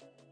love.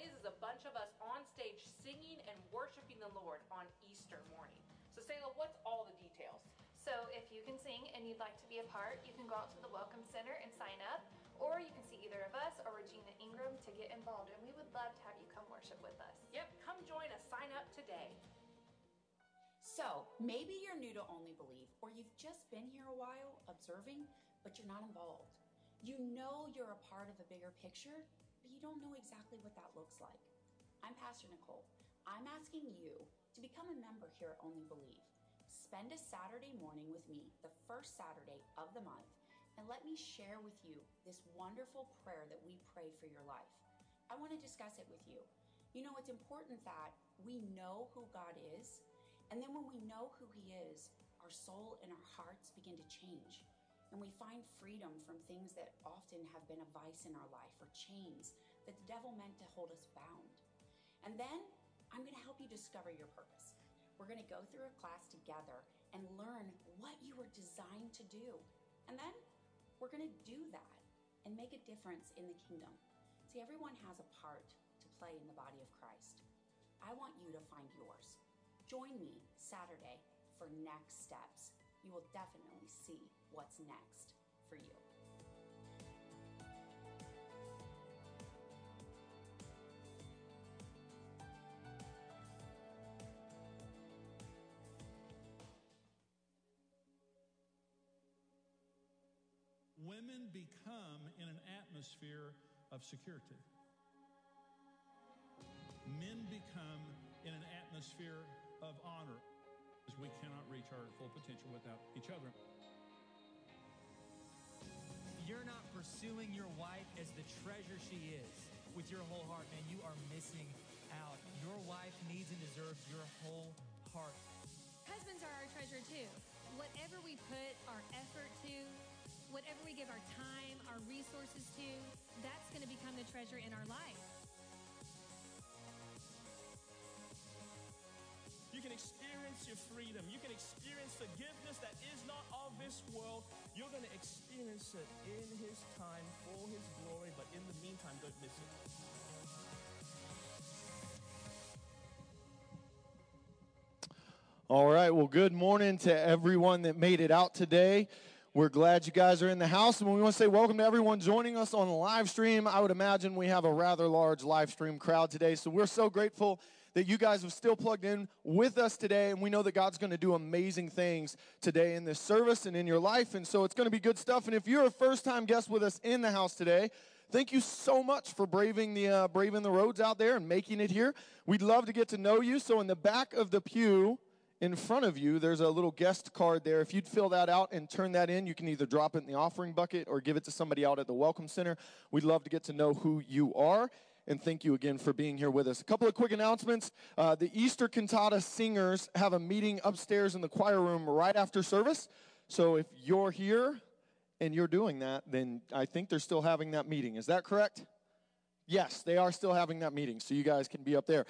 Is is a bunch of us on stage singing and worshiping the Lord on Easter morning. So, Sayla, what's all the details? So if you can sing and you'd like to be a part, you can go out to the Welcome Center and sign up, or you can see either of us or Regina Ingram to get involved, and we would love to have you come worship with us. Yep, come join us. Sign up today. So maybe you're new to Only Believe, or you've just been here a while observing, but you're not involved. You know you're a part of a bigger picture, but you don't know exactly what that looks like. I'm Pastor Nicole. I'm asking you to become a member here at Only Believe. Spend a Saturday morning with me, the first Saturday of the month, and let me share with you this wonderful prayer that we pray for your life. I want to discuss it with you. You know, it's important that we know who God is, and then when we know who He is, our soul and our hearts begin to change. And we find freedom from things that often have been a vice in our life or chains that the devil meant to hold us bound. And then I'm going to help you discover your purpose. We're going to go through a class together and learn what you were designed to do. And then we're going to do that and make a difference in the kingdom. See, everyone has a part to play in the body of Christ. I want you to find yours. Join me Saturday for next steps. You will definitely see what's next for you. Women become in an atmosphere of security. Men become in an atmosphere of honor because we cannot reach our full potential without each other. You're not pursuing your wife as the treasure she is with your whole heart, man. You are missing out. Your wife needs and deserves your whole heart. Husbands are our treasure too. Whatever we put our effort to, whatever we give our time, our resources to, that's going to become the treasure in our life. You can experience your freedom. You can experience forgiveness that is not of this world. You're going to experience it in His time for His glory, but in the meantime, don't miss it. All right. Well, good morning to everyone that made it out today. We're glad you guys are in the house, and we want to say welcome to everyone joining us on the live stream. I would imagine we have a rather large live stream crowd today, so we're so grateful that you guys have still plugged in with us today, and we know that God's going to do amazing things today in this service and in your life, and so it's going to be good stuff. And if you're a first-time guest with us in the house today, thank you so much for braving the uh, braving the roads out there and making it here. We'd love to get to know you. So in the back of the pew in front of you, there's a little guest card there. If you'd fill that out and turn that in, you can either drop it in the offering bucket or give it to somebody out at the Welcome Center. We'd love to get to know who you are. And thank you again for being here with us. A couple of quick announcements. Uh, the Easter Cantata singers have a meeting upstairs in the choir room right after service. So if you're here and you're doing that, then I think they're still having that meeting. Is that correct? Yes, they are still having that meeting. So you guys can be up there.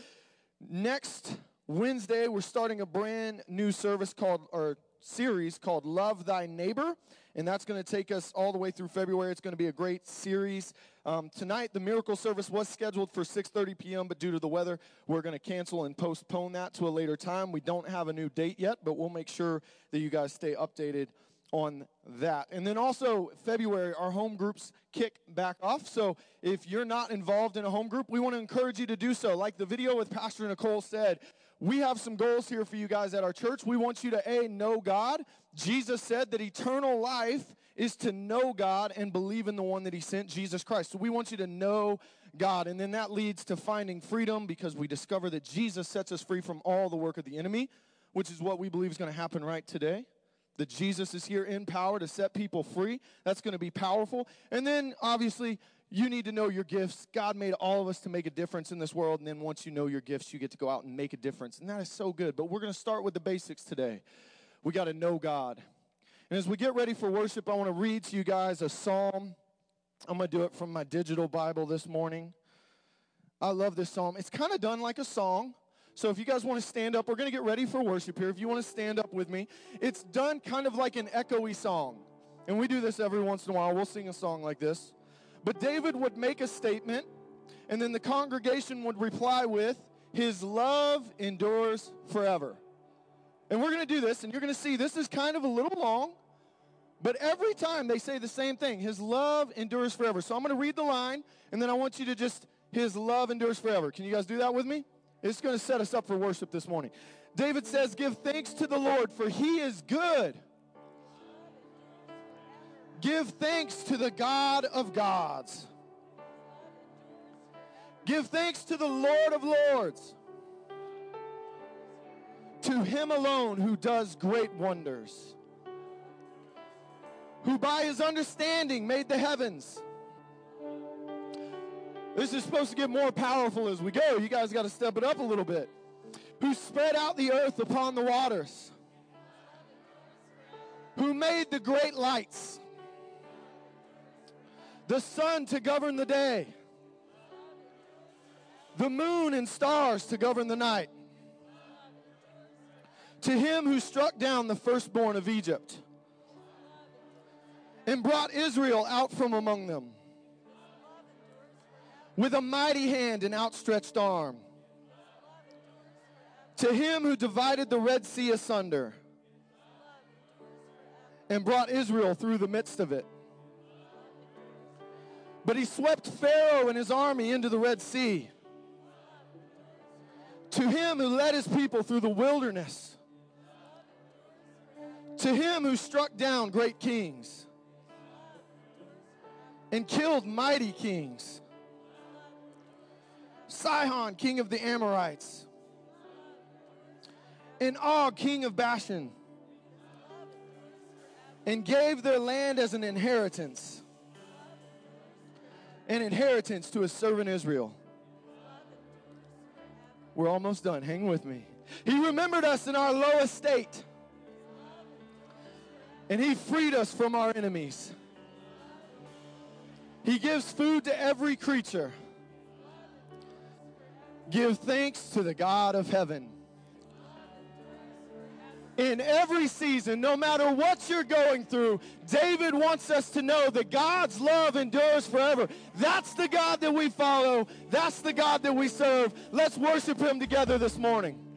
Next Wednesday, we're starting a brand new service called, or series called Love Thy Neighbor, and that's going to take us all the way through February. It's going to be a great series. Um, tonight, the miracle service was scheduled for 6:30 p.m., but due to the weather, we're going to cancel and postpone that to a later time. We don't have a new date yet, but we'll make sure that you guys stay updated on that. And then also, February, our home groups kick back off. So if you're not involved in a home group, we want to encourage you to do so. Like the video with Pastor Nicole said, we have some goals here for you guys at our church. We want you to A, know God. Jesus said that eternal life is to know God and believe in the one that He sent, Jesus Christ. So we want you to know God. And then that leads to finding freedom because we discover that Jesus sets us free from all the work of the enemy, which is what we believe is going to happen right today. That Jesus is here in power to set people free. That's going to be powerful. And then, obviously, you need to know your gifts. God made all of us to make a difference in this world, and then once you know your gifts, you get to go out and make a difference. And that is so good. But we're going to start with the basics today. We got to know God. And as we get ready for worship, I want to read to you guys a psalm. I'm going to do it from my digital Bible this morning. I love this psalm. It's kind of done like a song. So if you guys want to stand up, we're going to get ready for worship here. If you want to stand up with me, it's done kind of like an echoey song. And we do this every once in a while. We'll sing a song like this. But David would make a statement, and then the congregation would reply with, His love endures forever. And we're going to do this, and you're going to see this is kind of a little long, but every time they say the same thing His love endures forever. So I'm going to read the line, and then I want you to just, His love endures forever. Can you guys do that with me? It's going to set us up for worship this morning. David says, Give thanks to the Lord, for he is good. Give thanks to the God of gods. Give thanks to the Lord of lords. To him alone who does great wonders. Who by his understanding made the heavens. This is supposed to get more powerful as we go. You guys got to step it up a little bit. Who spread out the earth upon the waters. Who made the great lights the sun to govern the day, the moon and stars to govern the night. To him who struck down the firstborn of Egypt and brought Israel out from among them with a mighty hand and outstretched arm. To him who divided the Red Sea asunder and brought Israel through the midst of it. But he swept Pharaoh and his army into the Red Sea. To him who led his people through the wilderness. To him who struck down great kings and killed mighty kings. Sihon, king of the Amorites, and Og, king of Bashan, and gave their land as an inheritance an inheritance to his servant Israel. We're almost done. Hang with me. He remembered us in our low estate, and he freed us from our enemies. He gives food to every creature. Give thanks to the God of heaven in every season, no matter what you're going through, David wants us to know that God's love endures forever. That's the God that we follow. That's the God that we serve. Let's worship him together this morning.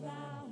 Voices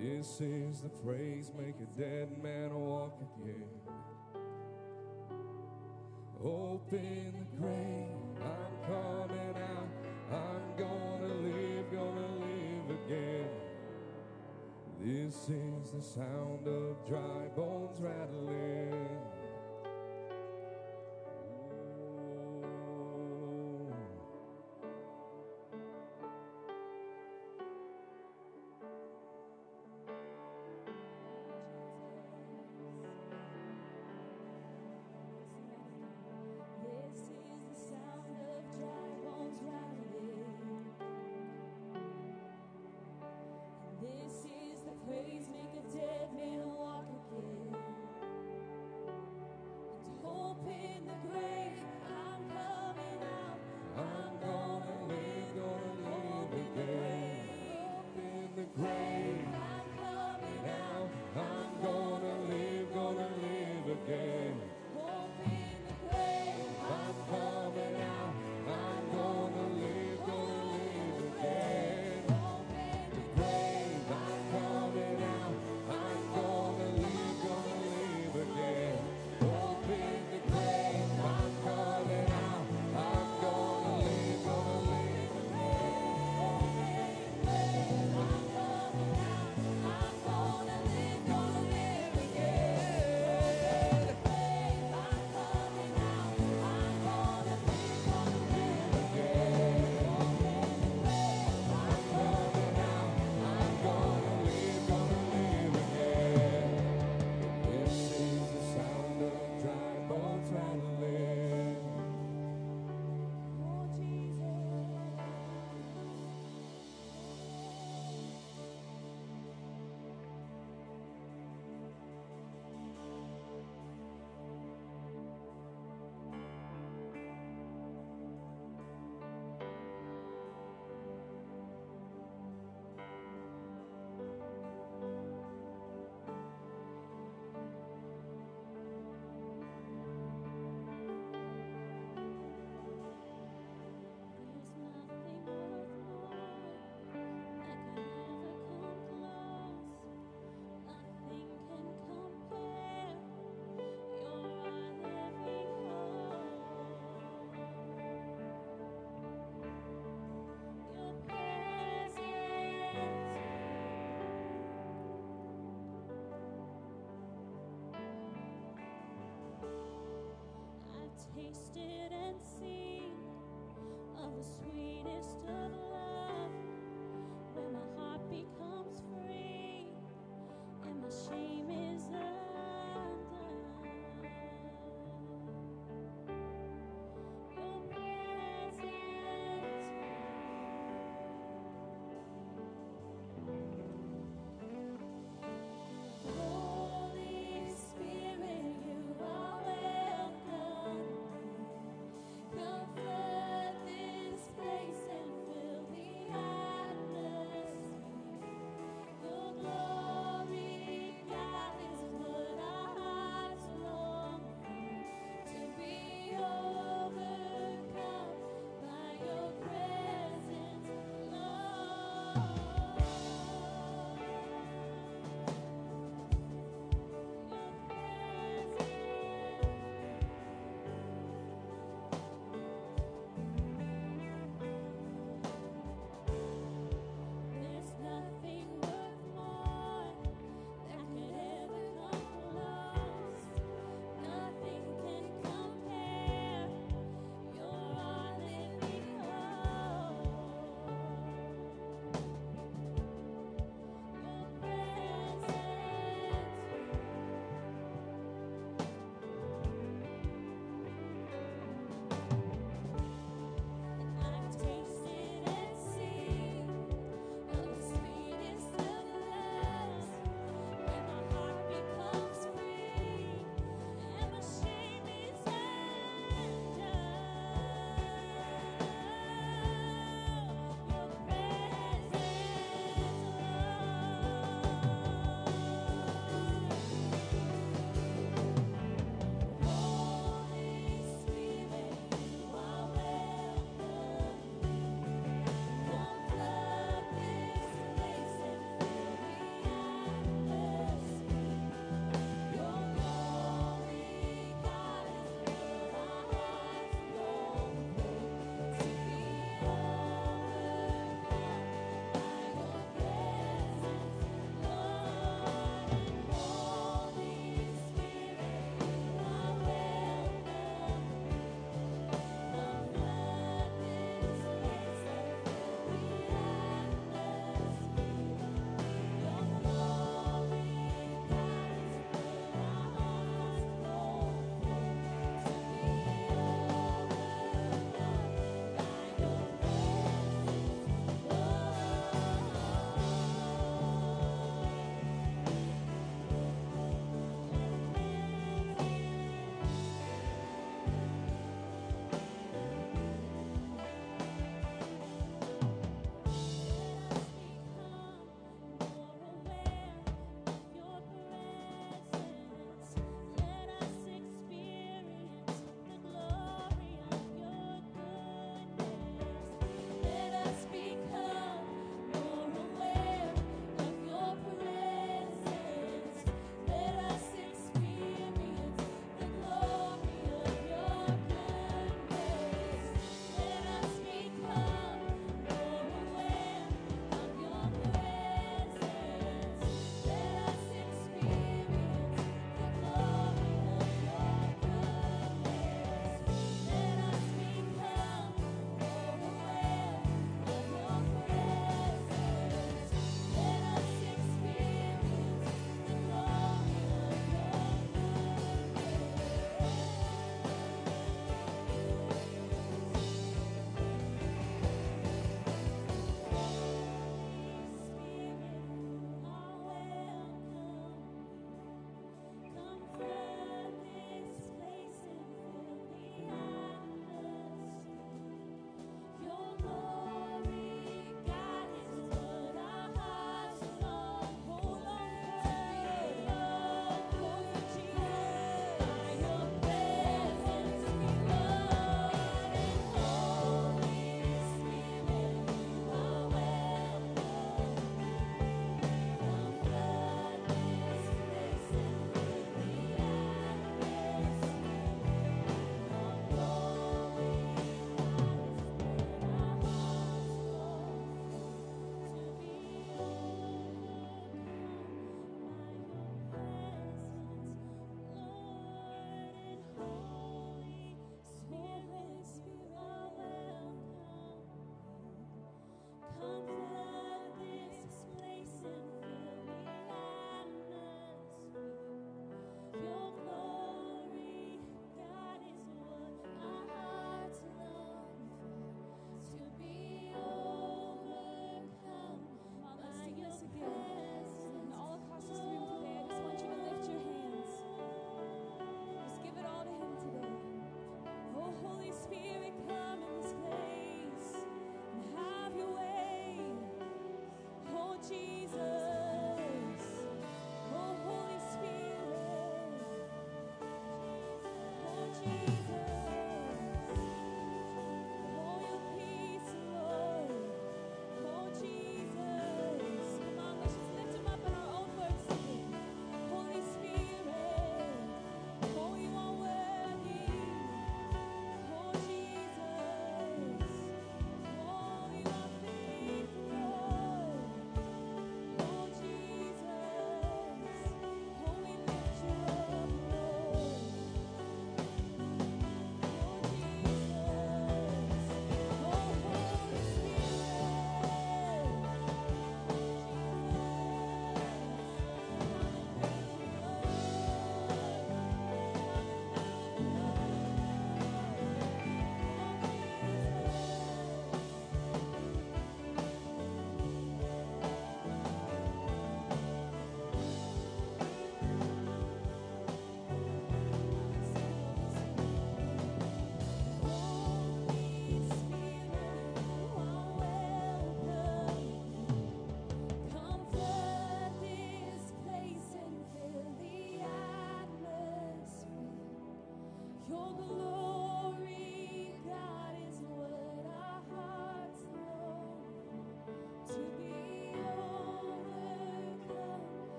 This is the praise make a dead man walk again. Open the grave, I'm coming out. I'm gonna live, gonna live again. This is the sound of dry bones rattling. wasted and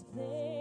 this place.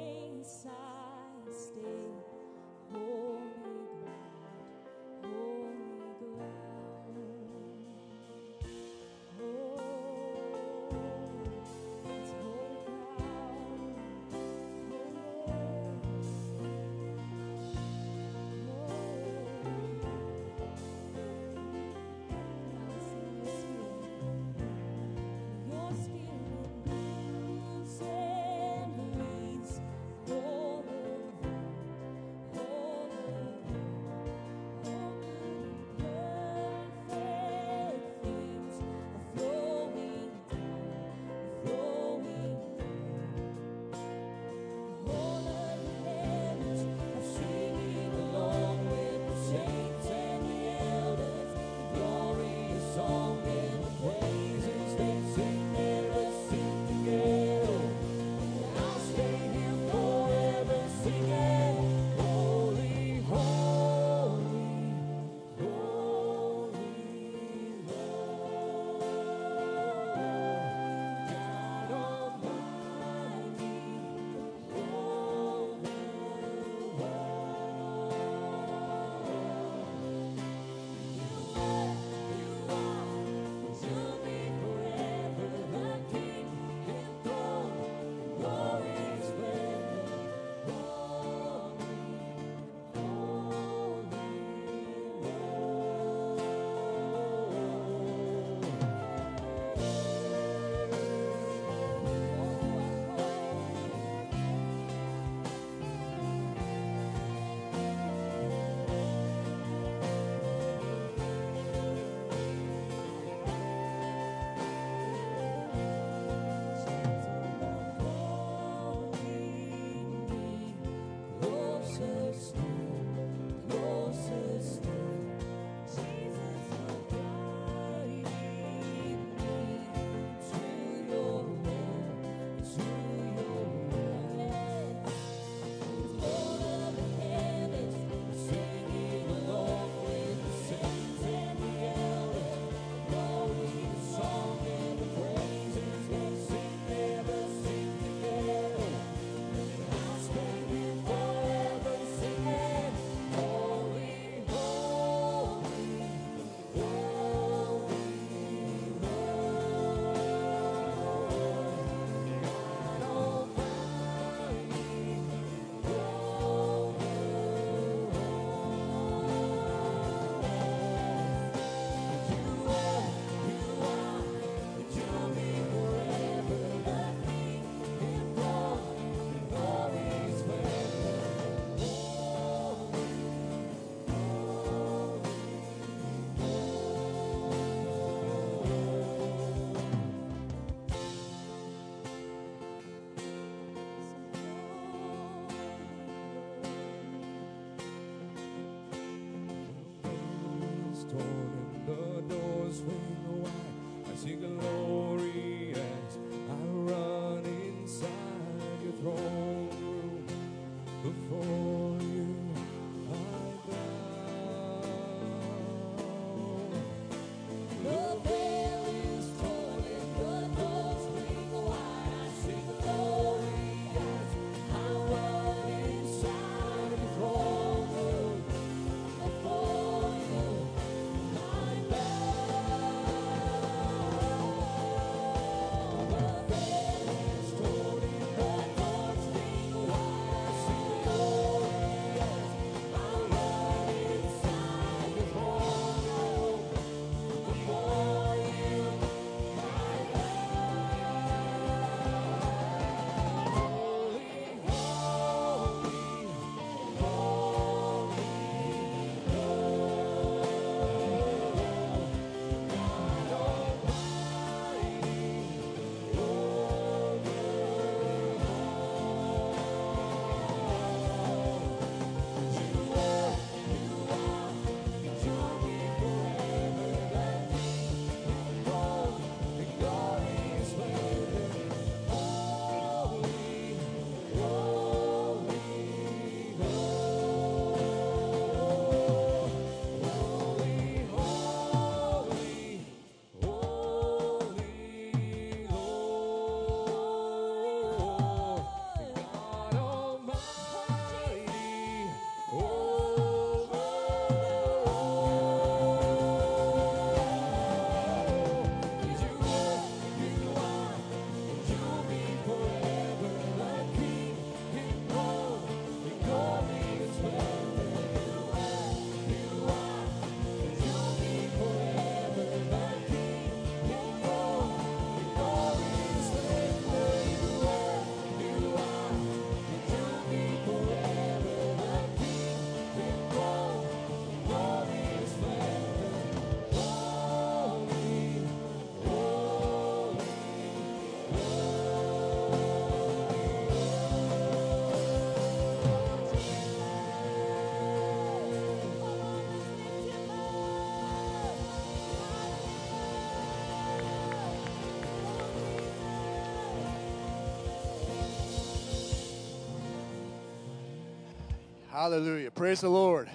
Hallelujah. Praise the Lord.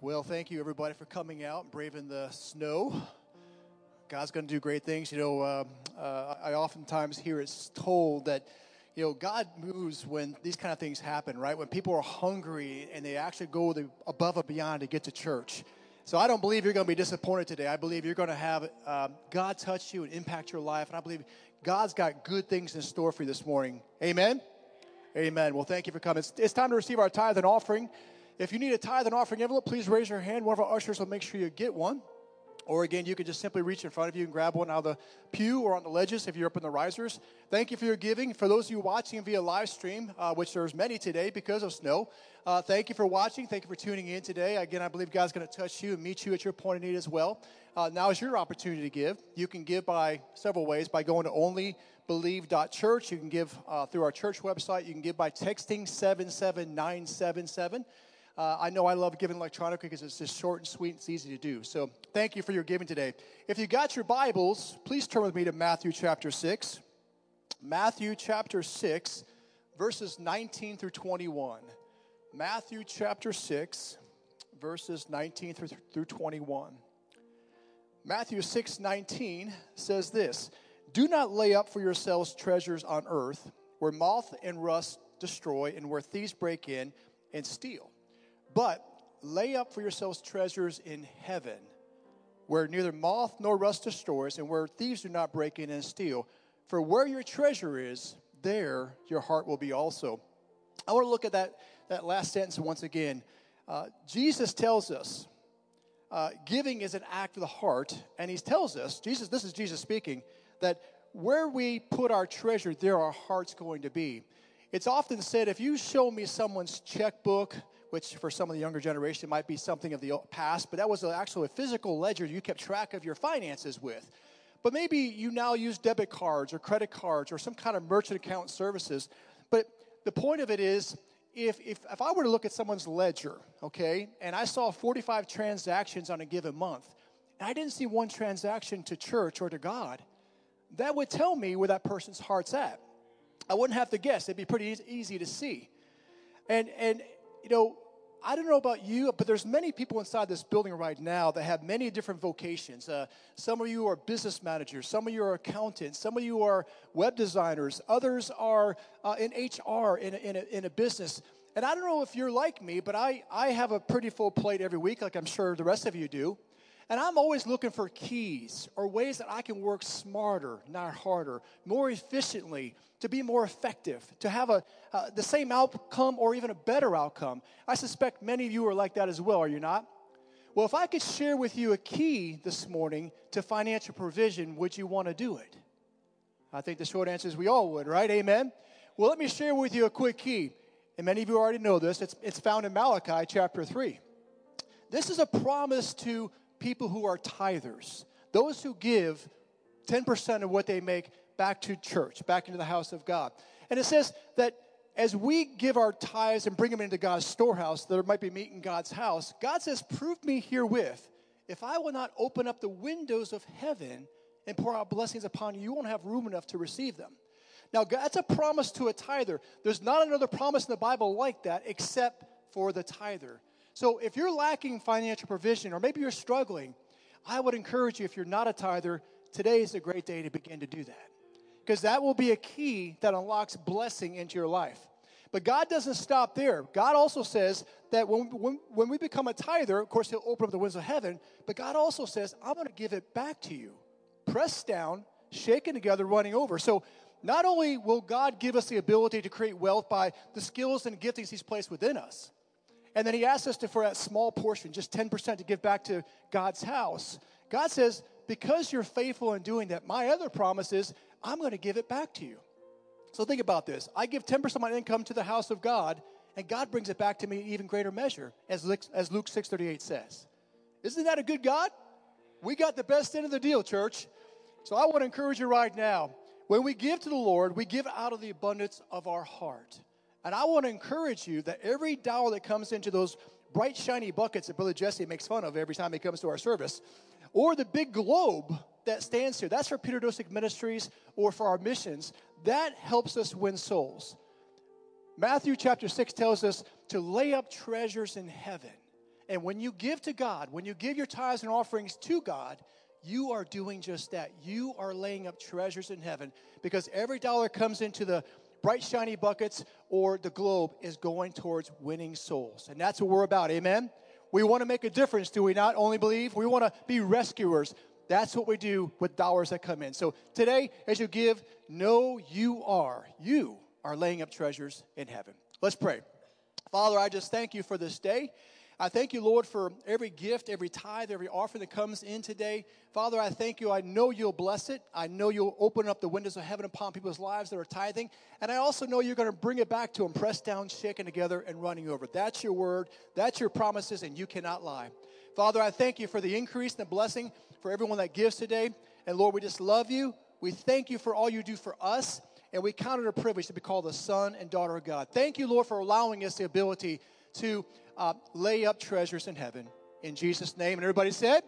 Well, thank you, everybody, for coming out and braving the snow. God's going to do great things. You know, um, uh, I oftentimes hear it's told that, you know, God moves when these kind of things happen, right? When people are hungry and they actually go the, above and beyond to get to church. So I don't believe you're going to be disappointed today. I believe you're going to have um, God touch you and impact your life. And I believe God's got good things in store for you this morning. Amen. Amen. Well, thank you for coming. It's, it's time to receive our tithe and offering. If you need a tithe and offering envelope, please raise your hand. One of our ushers will make sure you get one. Or again, you can just simply reach in front of you and grab one out of the pew or on the ledges if you're up in the risers. Thank you for your giving. For those of you watching via live stream, uh, which there's many today because of snow, uh, thank you for watching. Thank you for tuning in today. Again, I believe God's going to touch you and meet you at your point of need as well. Uh, now is your opportunity to give. You can give by several ways by going to onlybelieve.church. You can give uh, through our church website. You can give by texting 77977. Uh, I know I love giving electronically because it's just short and sweet and it's easy to do. So thank you for your giving today. If you got your Bibles, please turn with me to Matthew chapter 6. Matthew chapter 6, verses 19 through 21. Matthew chapter 6, verses 19 through, through 21. Matthew 6 19 says this Do not lay up for yourselves treasures on earth where moth and rust destroy and where thieves break in and steal. But lay up for yourselves treasures in heaven where neither moth nor rust destroys and where thieves do not break in and steal. For where your treasure is, there your heart will be also. I want to look at that, that last sentence once again. Uh, Jesus tells us uh, giving is an act of the heart, and he tells us, Jesus, this is Jesus speaking, that where we put our treasure, there our heart's going to be. It's often said if you show me someone's checkbook, which for some of the younger generation might be something of the past, but that was actually a physical ledger you kept track of your finances with. But maybe you now use debit cards or credit cards or some kind of merchant account services. But the point of it is, if, if, if I were to look at someone's ledger, okay, and I saw 45 transactions on a given month, and I didn't see one transaction to church or to God, that would tell me where that person's heart's at. I wouldn't have to guess. It'd be pretty easy to see. And, and you know, I don't know about you, but there's many people inside this building right now that have many different vocations. Uh, some of you are business managers, some of you are accountants, some of you are web designers, others are uh, in HR in a, in, a, in a business. And I don't know if you're like me, but I, I have a pretty full plate every week, like I'm sure the rest of you do. And I'm always looking for keys or ways that I can work smarter, not harder, more efficiently, to be more effective, to have a, uh, the same outcome or even a better outcome. I suspect many of you are like that as well, are you not? Well, if I could share with you a key this morning to financial provision, would you want to do it? I think the short answer is we all would, right? Amen? Well, let me share with you a quick key. And many of you already know this. It's, it's found in Malachi chapter 3. This is a promise to people who are tithers, those who give 10% of what they make back to church, back into the house of God. And it says that as we give our tithes and bring them into God's storehouse, there might be meat in God's house. God says, Prove me herewith, if I will not open up the windows of heaven and pour out blessings upon you, you won't have room enough to receive them. Now, that's a promise to a tither. There's not another promise in the Bible like that except for the tither. So if you're lacking financial provision or maybe you're struggling, I would encourage you, if you're not a tither, today is a great day to begin to do that. Because that will be a key that unlocks blessing into your life. But God doesn't stop there. God also says that when, when, when we become a tither, of course, He'll open up the windows of heaven, but God also says, I'm going to give it back to you. Pressed down, shaken together, running over. So not only will God give us the ability to create wealth by the skills and giftings He's placed within us, and then He asks us to, for that small portion, just 10% to give back to God's house. God says, because you're faithful in doing that, my other promise is, I'm going to give it back to you. So think about this. I give 10% of my income to the house of God, and God brings it back to me in even greater measure, as Luke, as Luke 6.38 says. Isn't that a good God? We got the best end of the deal, church. So I want to encourage you right now. When we give to the Lord, we give out of the abundance of our heart. And I want to encourage you that every dollar that comes into those bright, shiny buckets that Brother Jesse makes fun of every time he comes to our service, or the big globe that stands here, that's for Peter Dosick Ministries or for our missions, that helps us win souls. Matthew chapter 6 tells us to lay up treasures in heaven. And when you give to God, when you give your tithes and offerings to God, you are doing just that. You are laying up treasures in heaven because every dollar comes into the bright, shiny buckets or the globe is going towards winning souls. And that's what we're about. Amen? We want to make a difference, do we not only believe? We want to be rescuers. That's what we do with dollars that come in. So today, as you give, know you are, you are laying up treasures in heaven. Let's pray. Father, I just thank you for this day. I thank you, Lord, for every gift, every tithe, every offering that comes in today. Father, I thank you. I know you'll bless it. I know you'll open up the windows of heaven upon people's lives that are tithing. And I also know you're going to bring it back to them, pressed down, shaken together, and running over. That's your word. That's your promises, and you cannot lie. Father, I thank you for the increase and the blessing for everyone that gives today. And Lord, we just love you. We thank you for all you do for us. And we count it a privilege to be called the son and daughter of God. Thank you, Lord, for allowing us the ability to uh, lay up treasures in heaven. In Jesus' name. And everybody said,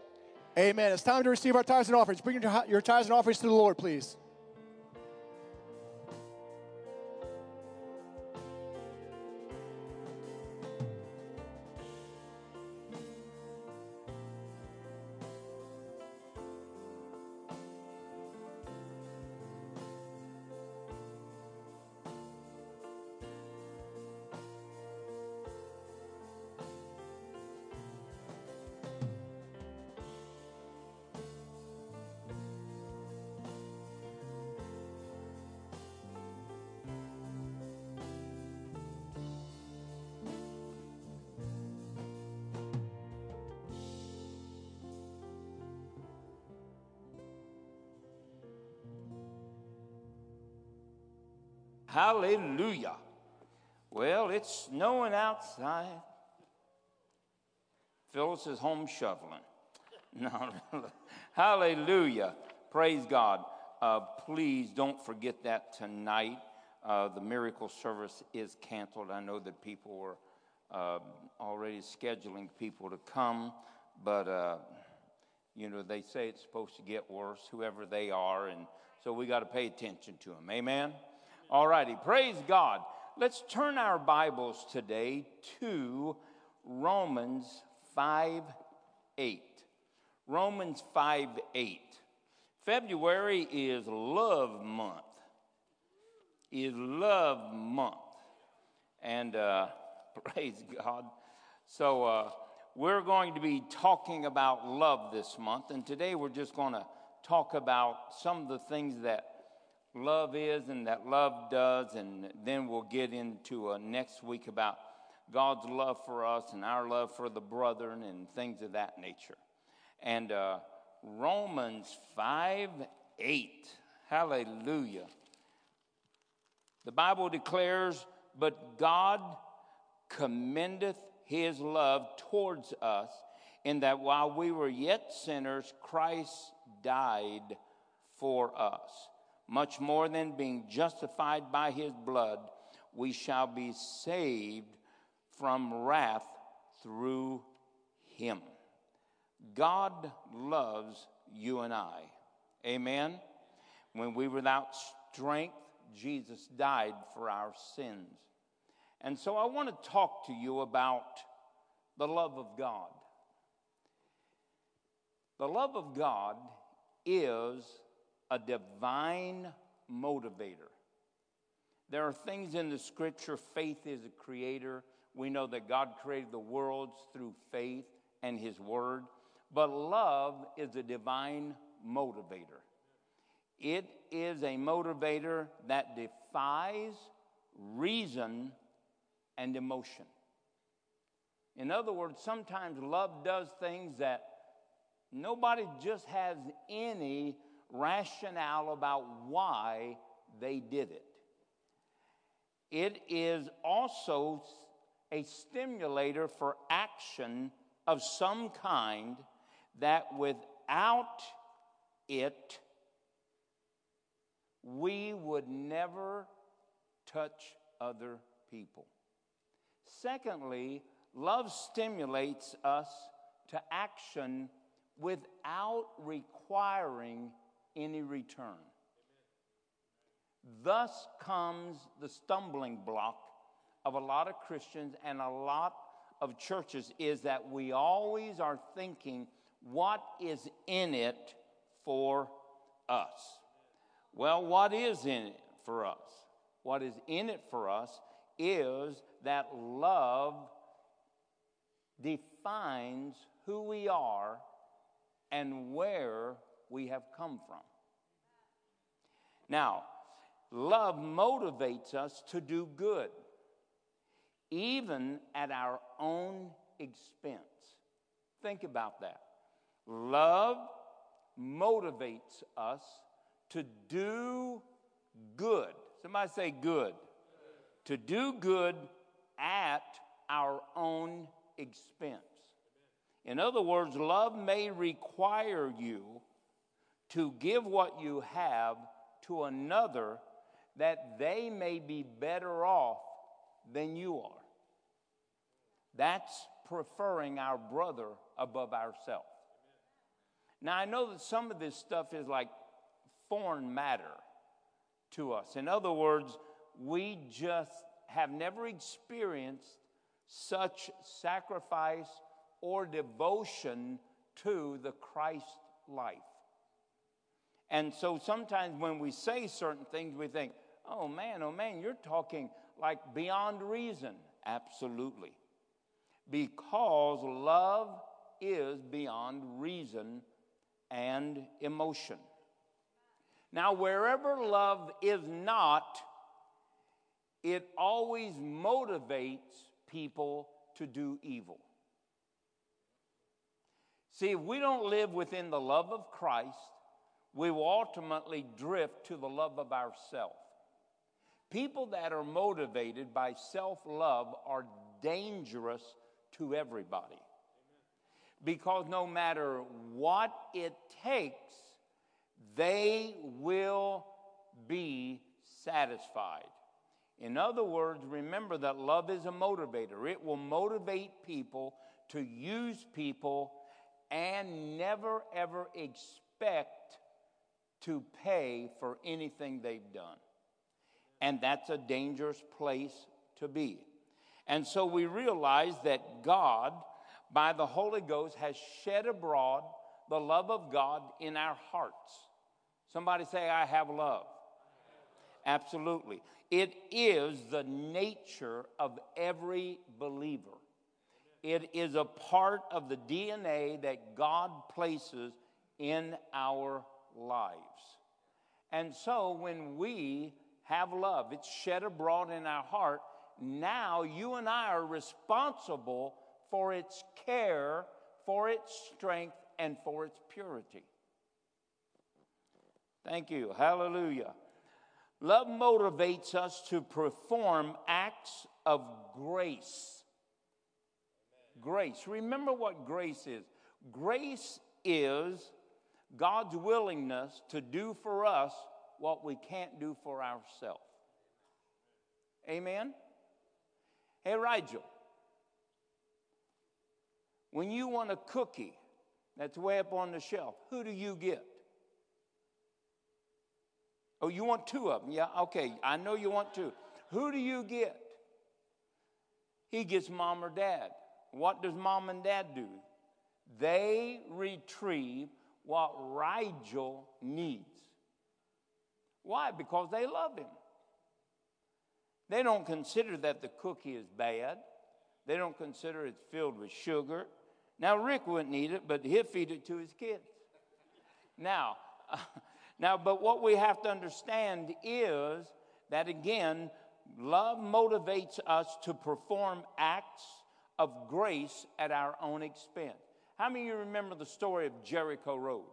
Amen. It's time to receive our tithes and offerings. Bring your, your tithes and offerings to the Lord, please. Hallelujah. Well, it's snowing outside. Phyllis is home shoveling. Hallelujah. Praise God. Uh, please don't forget that tonight. Uh, the miracle service is canceled. I know that people were uh, already scheduling people to come, but uh, you know, they say it's supposed to get worse, whoever they are, and so we got to pay attention to them. Amen? All righty, praise God. Let's turn our Bibles today to Romans 5 8. Romans 5 8. February is love month. Is love month. And uh, praise God. So, uh, we're going to be talking about love this month, and today we're just going to talk about some of the things that love is and that love does, and then we'll get into uh, next week about God's love for us and our love for the brethren and things of that nature. And uh, Romans 5 8, hallelujah. The Bible declares, But God commendeth his love towards us, in that while we were yet sinners, Christ died for us. Much more than being justified by his blood, we shall be saved from wrath through him. God loves you and I. Amen. When we were without strength, Jesus died for our sins. And so I want to talk to you about the love of God. The love of God is a divine motivator. There are things in the scripture, faith is a creator. We know that God created the worlds through faith and his word. But love is a divine motivator. It is a motivator that defies reason and emotion. In other words, sometimes love does things that nobody just has any rationale about why they did it. It is also a stimulator for action of some kind that without it, we would never touch other people. Secondly, love stimulates us to action without requiring any return. Thus comes the stumbling block of a lot of Christians and a lot of churches is that we always are thinking, what is in it for us? Well, what is in it for us? What is in it for us is that love defines who we are and where we have come from. Now, love motivates us to do good, even at our own expense. Think about that. Love motivates us to do good. Somebody say good. To do good at our own expense. In other words, love may require you to give what you have to another that they may be better off than you are. That's preferring our brother above ourselves. Now, I know that some of this stuff is like foreign matter to us. In other words, we just have never experienced such sacrifice or devotion to the Christ life. And so sometimes when we say certain things, we think, oh man, oh man, you're talking like beyond reason. Absolutely. Because love is beyond reason and emotion. Now, wherever love is not, it always motivates people to do evil. See, if we don't live within the love of Christ, we will ultimately drift to the love of ourself. People that are motivated by self love are dangerous to everybody. Because no matter what it takes, they will be satisfied. In other words, remember that love is a motivator. It will motivate people to use people and never ever expect to pay for anything they've done. And that's a dangerous place to be. And so we realize that God, by the Holy Ghost, has shed abroad the love of God in our hearts. Somebody say, I have love. Absolutely. It is the nature of every believer. It is a part of the DNA that God places in our lives. And so when we have love, it's shed abroad in our heart. Now you and I are responsible for its care, for its strength, and for its purity. Thank you. Hallelujah. Love motivates us to perform acts of grace. Grace. Remember what grace is. Grace is God's willingness to do for us what we can't do for ourselves. Amen? Hey, Rigel, when you want a cookie that's way up on the shelf, who do you get? Oh, you want two of them? Yeah, okay. I know you want two. Who do you get? He gets mom or dad. What does mom and dad do? They retrieve what Rigel needs. Why? Because they love him. They don't consider that the cookie is bad. They don't consider it's filled with sugar. Now, Rick wouldn't eat it, but he'll feed it to his kids. Now, now, but what we have to understand is that again, love motivates us to perform acts of grace at our own expense. How many of you remember the story of Jericho Road?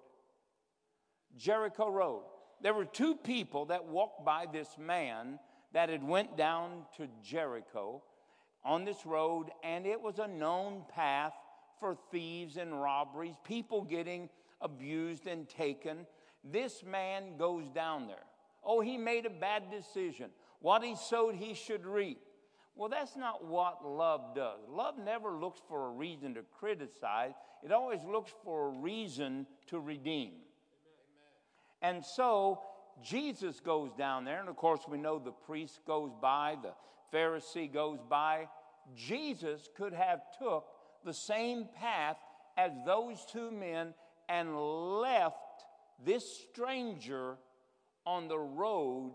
Jericho Road. There were two people that walked by this man that had went down to Jericho on this road and it was a known path for thieves and robberies, people getting abused and taken. This man goes down there. Oh, he made a bad decision. What he sowed, he should reap. Well, that's not what love does. Love never looks for a reason to criticize, it always looks for a reason to redeem. And so Jesus goes down there, and of course, we know the priest goes by, the Pharisee goes by. Jesus could have took the same path as those two men and left this stranger on the road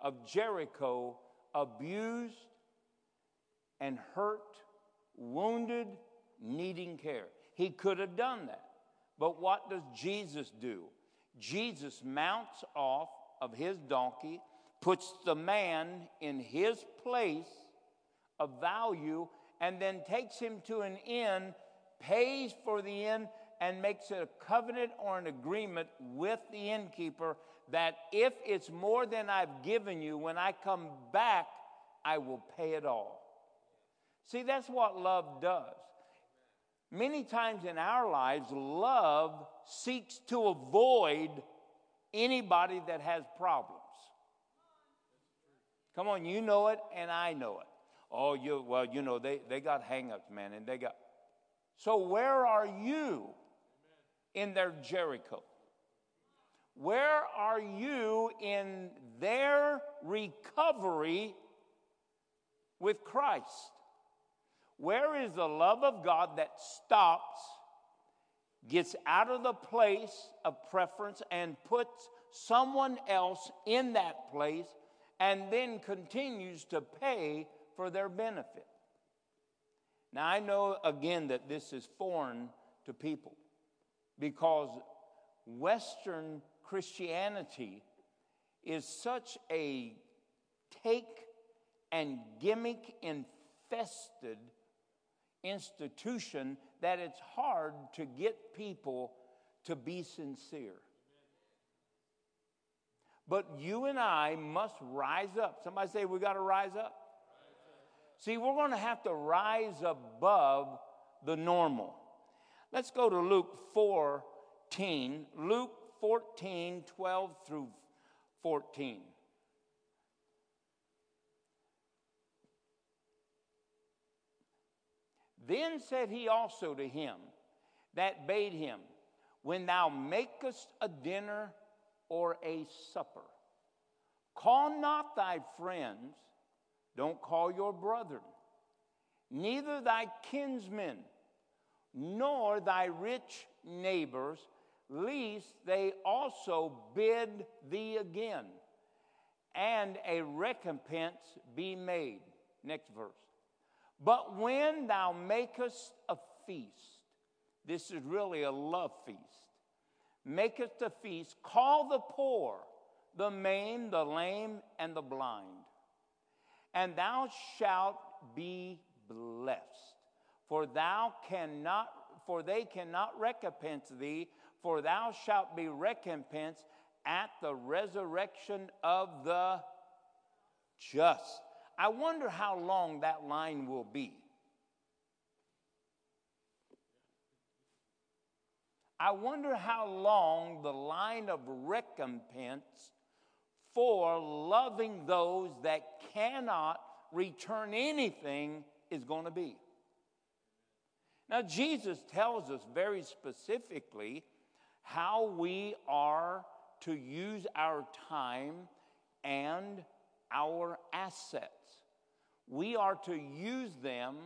of Jericho, abused and hurt, wounded, needing care. He could have done that. But what does Jesus do? Jesus mounts off of his donkey, puts the man in his place of value, and then takes him to an inn, pays for the inn, and makes it a covenant or an agreement with the innkeeper that if it's more than I've given you, when I come back, I will pay it all. See, that's what love does. Many times in our lives, love seeks to avoid anybody that has problems. Come on, you know it and I know it. Oh, you well, you know, they, they got hangups, man, and they got so where are you in their Jericho? Where are you in their recovery with Christ? Where is the love of God that stops, gets out of the place of preference, and puts someone else in that place, and then continues to pay for their benefit? Now, I know again that this is foreign to people because Western Christianity is such a take and gimmick infested institution that it's hard to get people to be sincere. But you and I must rise up. Somebody say, we got to rise up. See, we're going to have to rise above the normal. Let's go to Luke 14. Luke 14, 12 through 14. Then said he also to him, that bade him, When thou makest a dinner or a supper, call not thy friends, don't call your brethren, neither thy kinsmen, nor thy rich neighbors, lest they also bid thee again, and a recompense be made. Next verse. But when thou makest a feast, this is really a love feast, makest a feast, call the poor, the maimed, the lame, and the blind, and thou shalt be blessed. For thou cannot, for they cannot recompense thee, for thou shalt be recompensed at the resurrection of the just. I wonder how long that line will be. I wonder how long the line of recompense for loving those that cannot return anything is going to be. Now, Jesus tells us very specifically how we are to use our time and our assets. We are to use them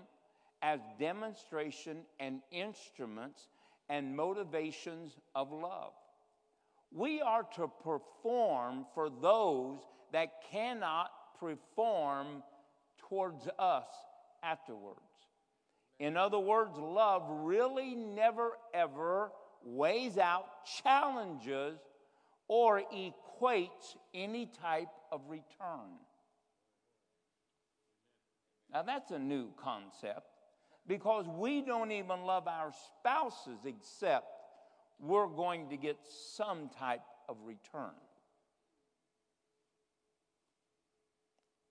as demonstration and instruments and motivations of love. We are to perform for those that cannot perform towards us afterwards. In other words, love really never ever weighs out, challenges, or equates any type of return. Now, that's a new concept because we don't even love our spouses except we're going to get some type of return.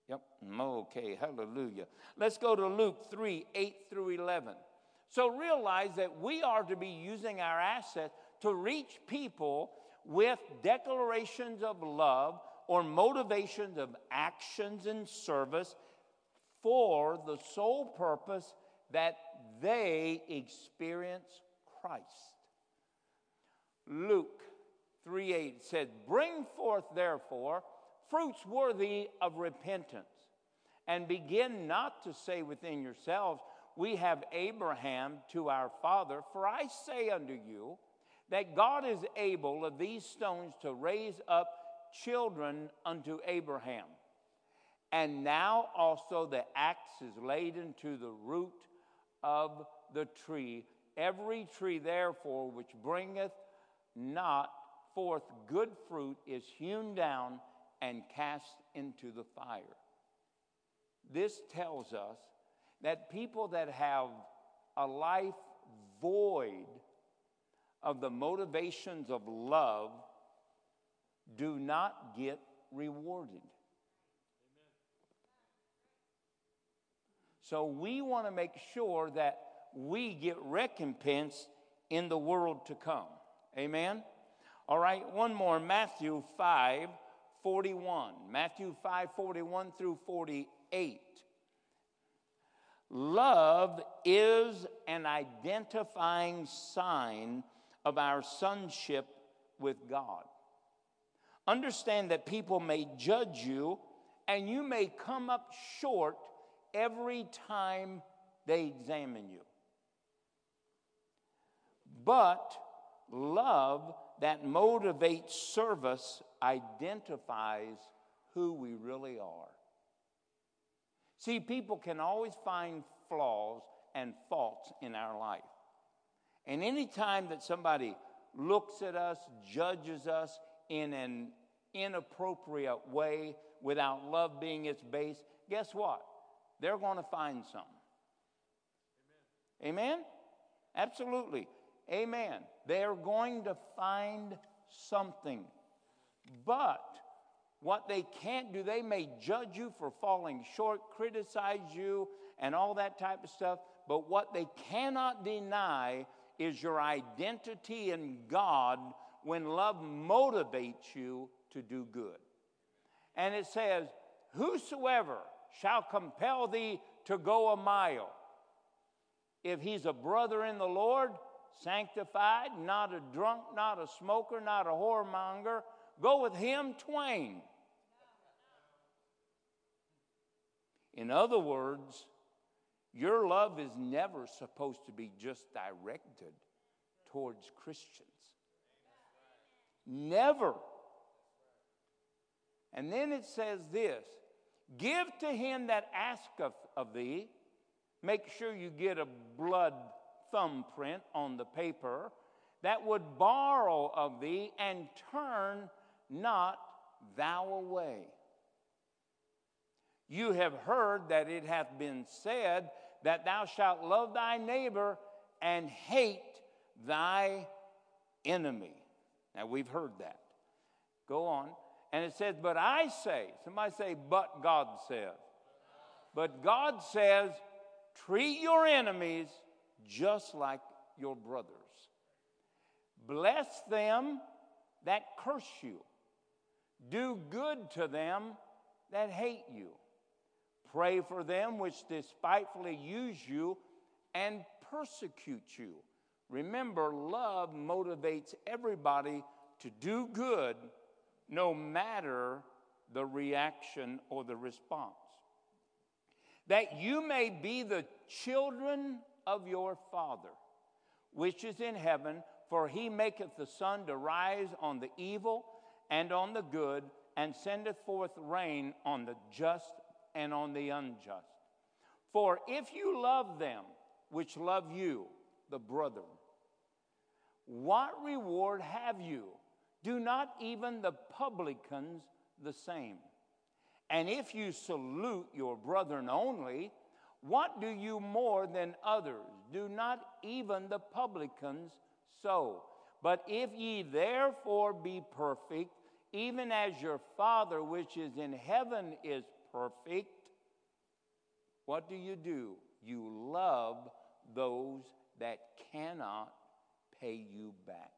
Yep, okay, hallelujah. Let's go to Luke 3 8 through 11. So realize that we are to be using our assets to reach people with declarations of love or motivations of actions and service for the sole purpose that they experience Christ. Luke 3 8 said, Bring forth therefore fruits worthy of repentance, and begin not to say within yourselves, We have Abraham to our father, for I say unto you, that God is able of these stones to raise up children unto Abraham. And now also the axe is laid into the root of the tree. Every tree, therefore, which bringeth not forth good fruit is hewn down and cast into the fire. This tells us that people that have a life void of the motivations of love do not get rewarded. So we want to make sure that we get recompense in the world to come. Amen? All right, one more Matthew 5 41. Matthew 5 41 through 48. Love is an identifying sign of our sonship with God. Understand that people may judge you and you may come up short every time they examine you. But love that motivates service identifies who we really are. See, people can always find flaws and faults in our life. And anytime that somebody looks at us, judges us in an inappropriate way without love being its base, guess what? They're going to find something. Amen? Amen? Absolutely. Amen. They're going to find something. But what they can't do, they may judge you for falling short, criticize you, and all that type of stuff. But what they cannot deny is your identity in God when love motivates you to do good. And it says, Whosoever shall compel thee to go a mile, if he's a brother in the Lord, sanctified, not a drunk, not a smoker, not a whoremonger. Go with him twain. In other words, your love is never supposed to be just directed towards Christians. Never. And then it says this Give to him that asketh of thee. Make sure you get a blood thumbprint on the paper that would borrow of thee and turn not thou away. You have heard that it hath been said that thou shalt love thy neighbor and hate thy enemy. Now we've heard that. Go on. And it says, But I say, somebody say, But God says. But God says, treat your enemies just like your brothers. Bless them that curse you. Do good to them that hate you. Pray for them which despitefully use you and persecute you. Remember, love motivates everybody to do good no matter the reaction or the response. That you may be the children of your Father, which is in heaven, for he maketh the sun to rise on the evil and on the good, and sendeth forth rain on the just and on the unjust. For if you love them which love you, the brethren, what reward have you? Do not even the publicans the same? And if you salute your brethren only, what do you more than others? Do not even the publicans so. But if ye therefore be perfect, even as your Father which is in heaven is perfect, what do you do? You love those that cannot pay you back.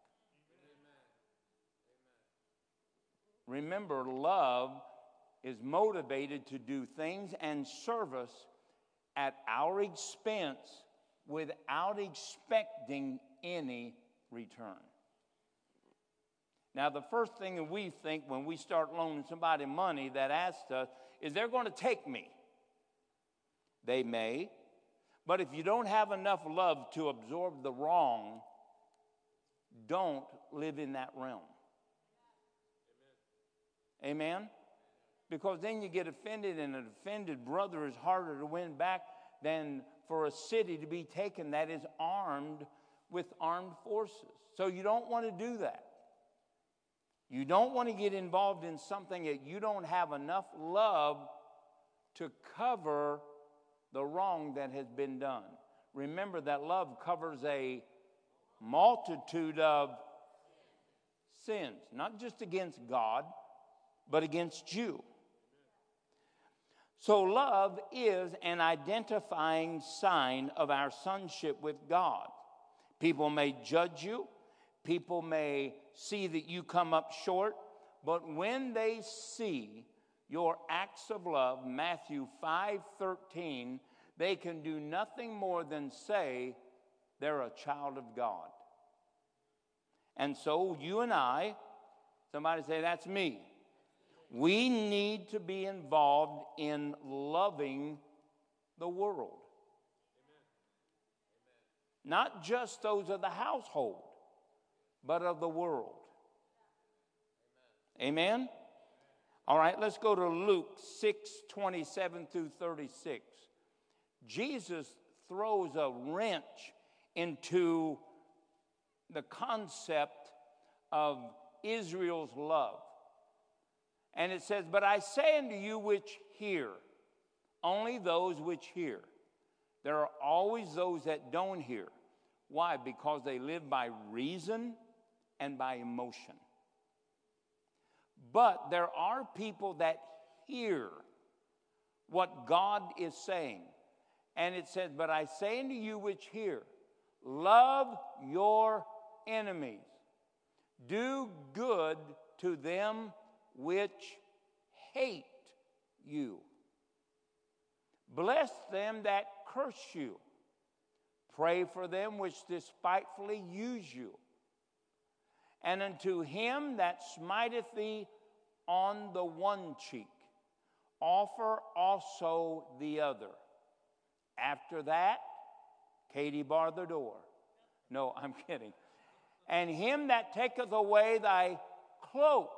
Remember, love is motivated to do things and service at our expense without expecting any return. Now, the first thing that we think when we start loaning somebody money that asks us is they're going to take me. They may, but if you don't have enough love to absorb the wrong, don't live in that realm. Amen? Because then you get offended, and an offended brother is harder to win back than for a city to be taken that is armed with armed forces. So you don't want to do that. You don't want to get involved in something that you don't have enough love to cover the wrong that has been done. Remember that love covers a multitude of sins, not just against God, but against you. So, love is an identifying sign of our sonship with God. People may judge you, people may see that you come up short, but when they see your acts of love, Matthew 5 13, they can do nothing more than say they're a child of God. And so, you and I, somebody say, That's me. We need to be involved in loving the world. Not just those of the household, but of the world. Amen? All right, let's go to Luke 6 27 through 36. Jesus throws a wrench into the concept of Israel's love. And it says, But I say unto you which hear, only those which hear. There are always those that don't hear. Why? Because they live by reason and by emotion. But there are people that hear what God is saying. And it says, But I say unto you which hear, love your enemies, do good to them which hate you. Bless them that curse you. Pray for them which despitefully use you. And unto him that smiteth thee on the one cheek, offer also the other. After that, Katie bar the door. No, I'm kidding. And him that taketh away thy cloak,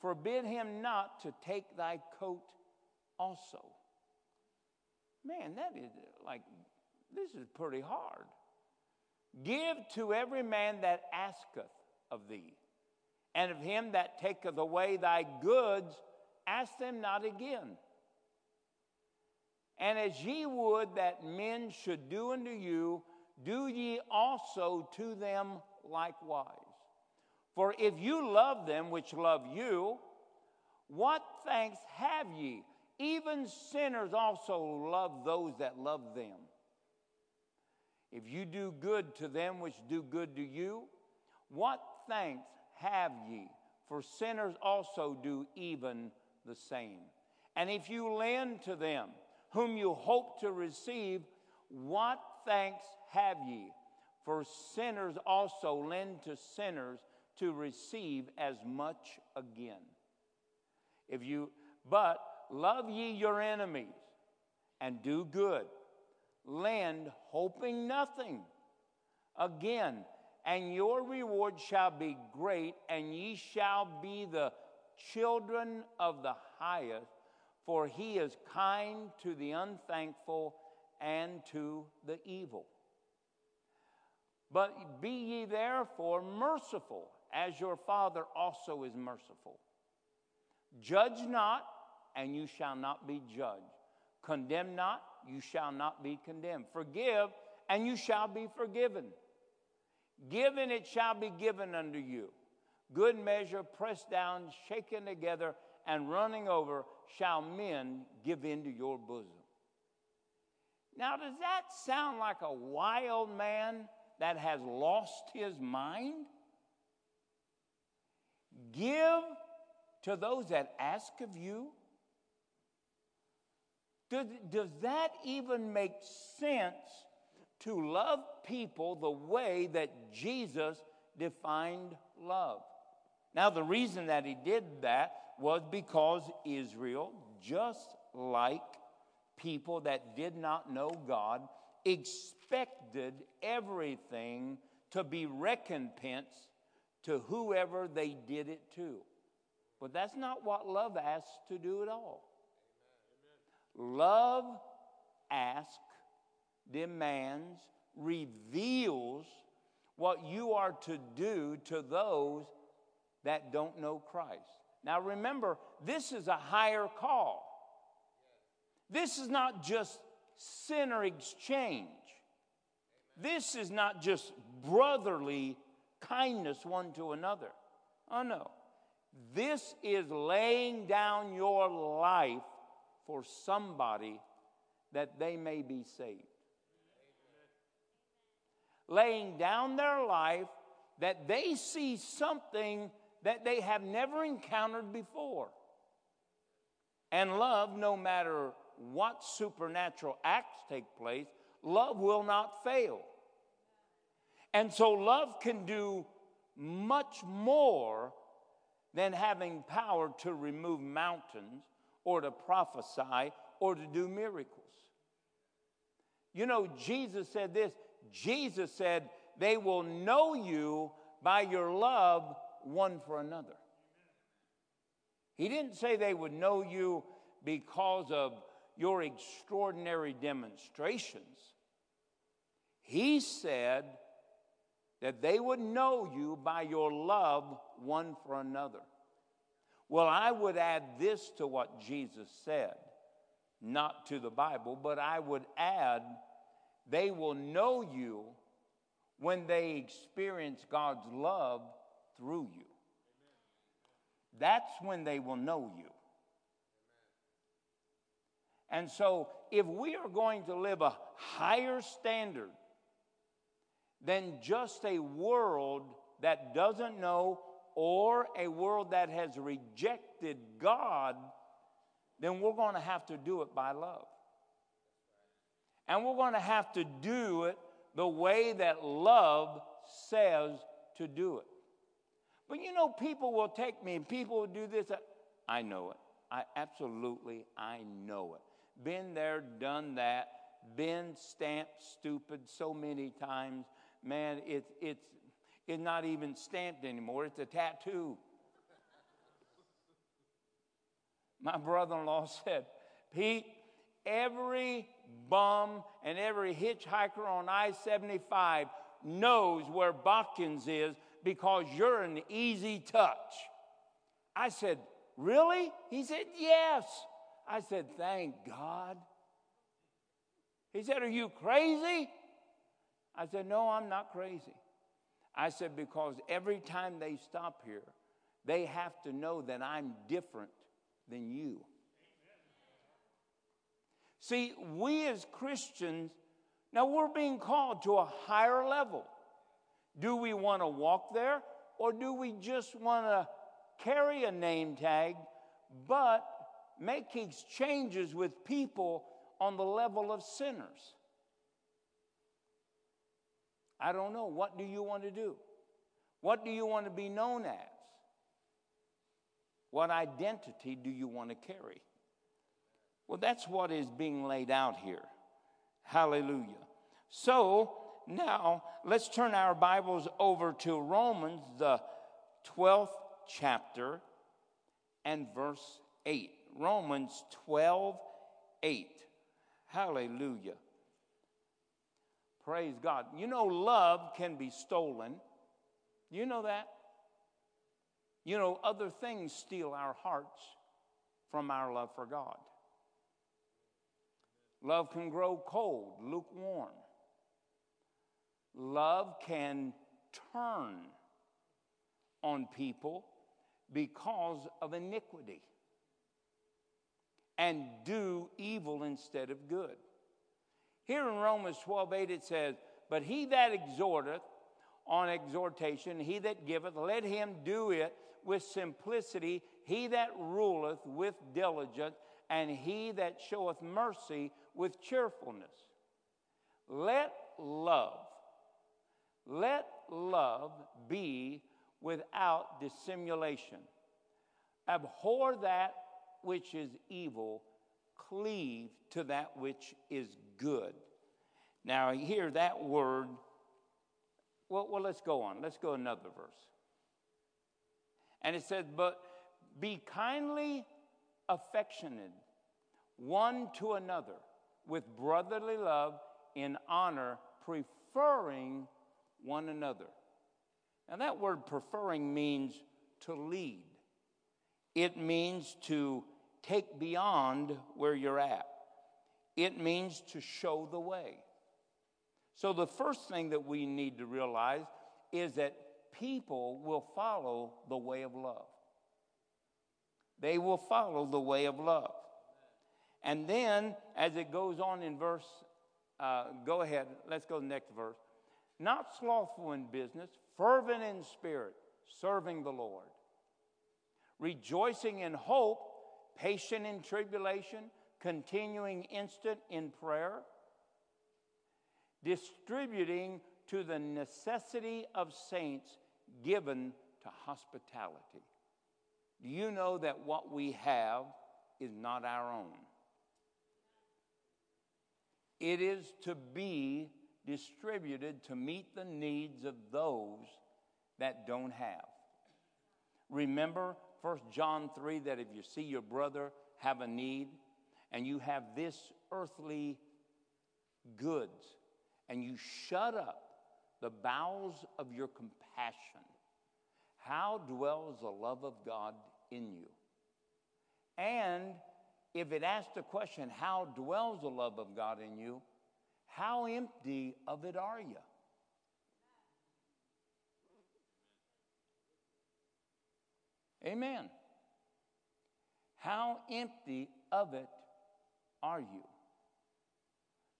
forbid him not to take thy coat also. Man, that is like, this is pretty hard. Give to every man that asketh of thee, and of him that taketh away thy goods, ask them not again. And as ye would that men should do unto you, do ye also to them likewise. For if you love them which love you, what thanks have ye? Even sinners also love those that love them. If you do good to them which do good to you, what thanks have ye? For sinners also do even the same. And if you lend to them whom you hope to receive, what thanks have ye? For sinners also lend to sinners to receive as much again. If you, but love ye your enemies and do good, lend hoping nothing. Again, and your reward shall be great, and ye shall be the children of the highest, for he is kind to the unthankful and to the evil. But be ye therefore merciful, as your Father also is merciful. Judge not, and you shall not be judged. Condemn not, you shall not be condemned. Forgive, and you shall be forgiven. Give, and it shall be given unto you. Good measure, pressed down, shaken together, and running over, shall men give into your bosom. Now, does that sound like a wild man that has lost his mind? Give to those that ask of you. Does, does that even make sense to love people the way that Jesus defined love? Now, the reason that he did that was because Israel, just like people that did not know God, expected everything to be recompense to whoever they did it to. But that's not what love asks to do at all. Love asks, demands, reveals what you are to do to those that don't know Christ. Now remember, this is a higher call. This is not just sinner exchange. This is not just brotherly kindness one to another. Oh no. This is laying down your life for somebody that they may be saved. Laying down their life that they see something that they have never encountered before. And love, no matter what supernatural acts take place, love will not fail. And so, love can do much more than having power to remove mountains or to prophesy or to do miracles. You know, Jesus said this Jesus said, They will know you by your love one for another. He didn't say they would know you because of your extraordinary demonstrations. He said that they would know you by your love one for another. Well, I would add this to what Jesus said, not to the Bible, but I would add they will know you when they experience God's love through you. That's when they will know you. And so, if we are going to live a higher standard than just a world that doesn't know or a world that has rejected God, then we're going to have to do it by love. And we're going to have to do it the way that love says to do it. But you know, people will take me and people will do this. I know it. I absolutely, I know it. Been there, done that, been stamped stupid so many times. Man, it's, it's, it's not even stamped anymore, it's a tattoo. My brother in law said, Pete, every bum and every hitchhiker on I 75 knows where Botkins is because you're an easy touch. I said, Really? He said, Yes. I said, Thank God. He said, Are you crazy? I said, No, I'm not crazy. I said, Because every time they stop here, they have to know that I'm different than you. See, we as Christians, now we're being called to a higher level. Do we want to walk there or do we just want to carry a name tag but make exchanges with people on the level of sinners? I don't know. What do you want to do? What do you want to be known as? What identity do you want to carry? Well, that's what is being laid out here. Hallelujah. So now let's turn our Bibles over to Romans, the 12th chapter, and verse 8. Romans 12, 8. Hallelujah. Praise God. You know, love can be stolen. You know that? You know, other things steal our hearts from our love for God. Love can grow cold, lukewarm. Love can turn on people because of iniquity and do evil instead of good. Here in Romans 12 8, it says, But he that exhorteth on exhortation, he that giveth, let him do it with simplicity, he that ruleth with diligence, and he that showeth mercy with cheerfulness. Let love, let love be without dissimulation. Abhor that which is evil, cleave to that which is good. Now, here that word, well, well, let's go on. Let's go another verse. And it says, But be kindly affectionate one to another with brotherly love in honor, preferring one another. Now, that word preferring means to lead, it means to take beyond where you're at, it means to show the way. So, the first thing that we need to realize is that people will follow the way of love. They will follow the way of love. And then, as it goes on in verse, uh, go ahead, let's go to the next verse. Not slothful in business, fervent in spirit, serving the Lord. Rejoicing in hope, patient in tribulation, continuing instant in prayer. Distributing to the necessity of saints given to hospitality. Do you know that what we have is not our own? It is to be distributed to meet the needs of those that don't have. Remember 1 John 3 that if you see your brother have a need and you have this earthly goods and you shut up the bowels of your compassion, how dwells the love of God in you? And if it asks the question, how dwells the love of God in you? How empty of it are you? Amen. How empty of it are you?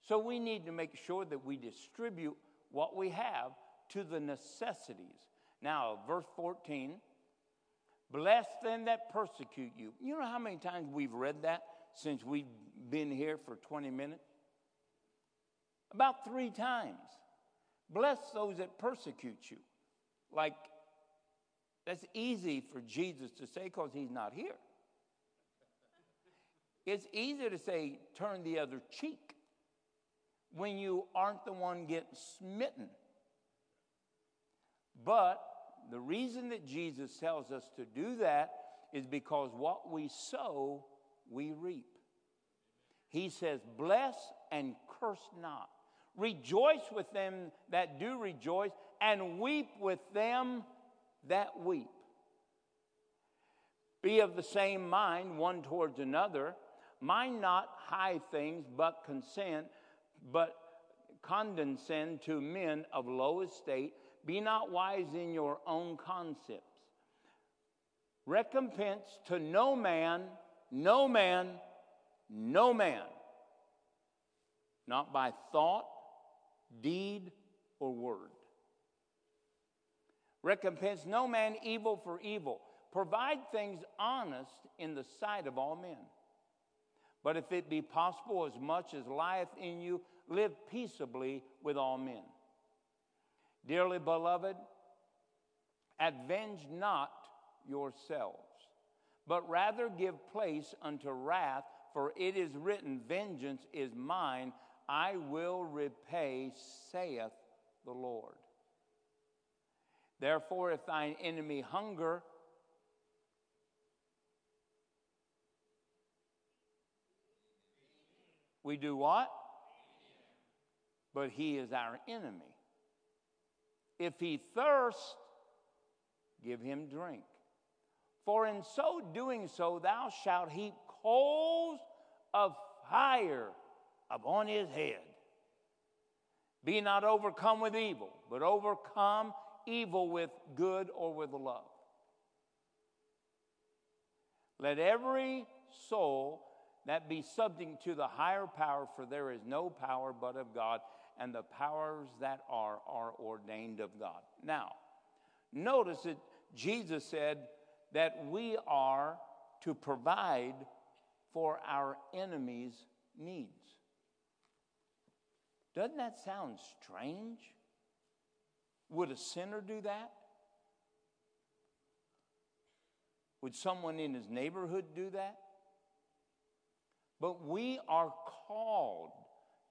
So we need to make sure that we distribute what we have to the necessities. Now, verse 14 Bless them that persecute you. You know how many times we've read that since we've been here for 20 minutes? About three times. Bless those that persecute you. Like, that's easy for Jesus to say because he's not here. It's easy to say, turn the other cheek when you aren't the one getting smitten. But the reason that Jesus tells us to do that is because what we sow, we reap. He says, Bless and curse not. Rejoice with them that do rejoice, and weep with them that weep. Be of the same mind one towards another. Mind not high things, but consent, but condescend to men of low estate. Be not wise in your own concepts. Recompense to no man, no man, no man, not by thought, deed, or word. Recompense no man evil for evil. Provide things honest in the sight of all men. But if it be possible, as much as lieth in you, live peaceably with all men. Dearly beloved, avenge not yourselves, but rather give place unto wrath, for it is written, Vengeance is mine, I will repay, saith the Lord. Therefore, if thine enemy hunger, we do what? But he is our enemy. If he thirst, give him drink. For in so doing so, thou shalt heap coals of fire upon his head. Be not overcome with evil, but overcome evil with good or with love. Let every soul that be subject to the higher power, for there is no power but of God, and the powers that are are ordained of God. Now, notice that Jesus said that we are to provide for our enemies' needs. Doesn't that sound strange? Would a sinner do that? Would someone in his neighborhood do that? But we are called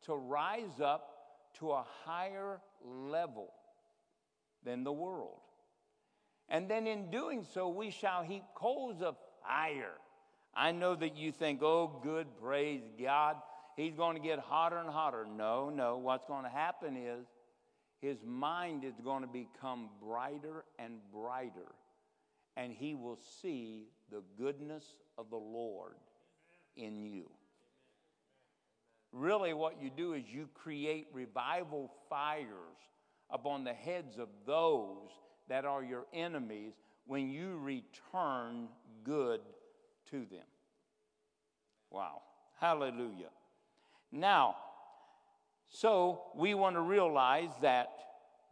to rise up to a higher level than the world. And then in doing so, we shall heap coals of fire. I know that you think, oh, good, praise God, he's going to get hotter and hotter. No, no. What's going to happen is his mind is going to become brighter and brighter, and he will see the goodness of the Lord in you. Really, what you do is you create revival fires upon the heads of those that are your enemies when you return good to them. Wow. Hallelujah. Now, so we want to realize that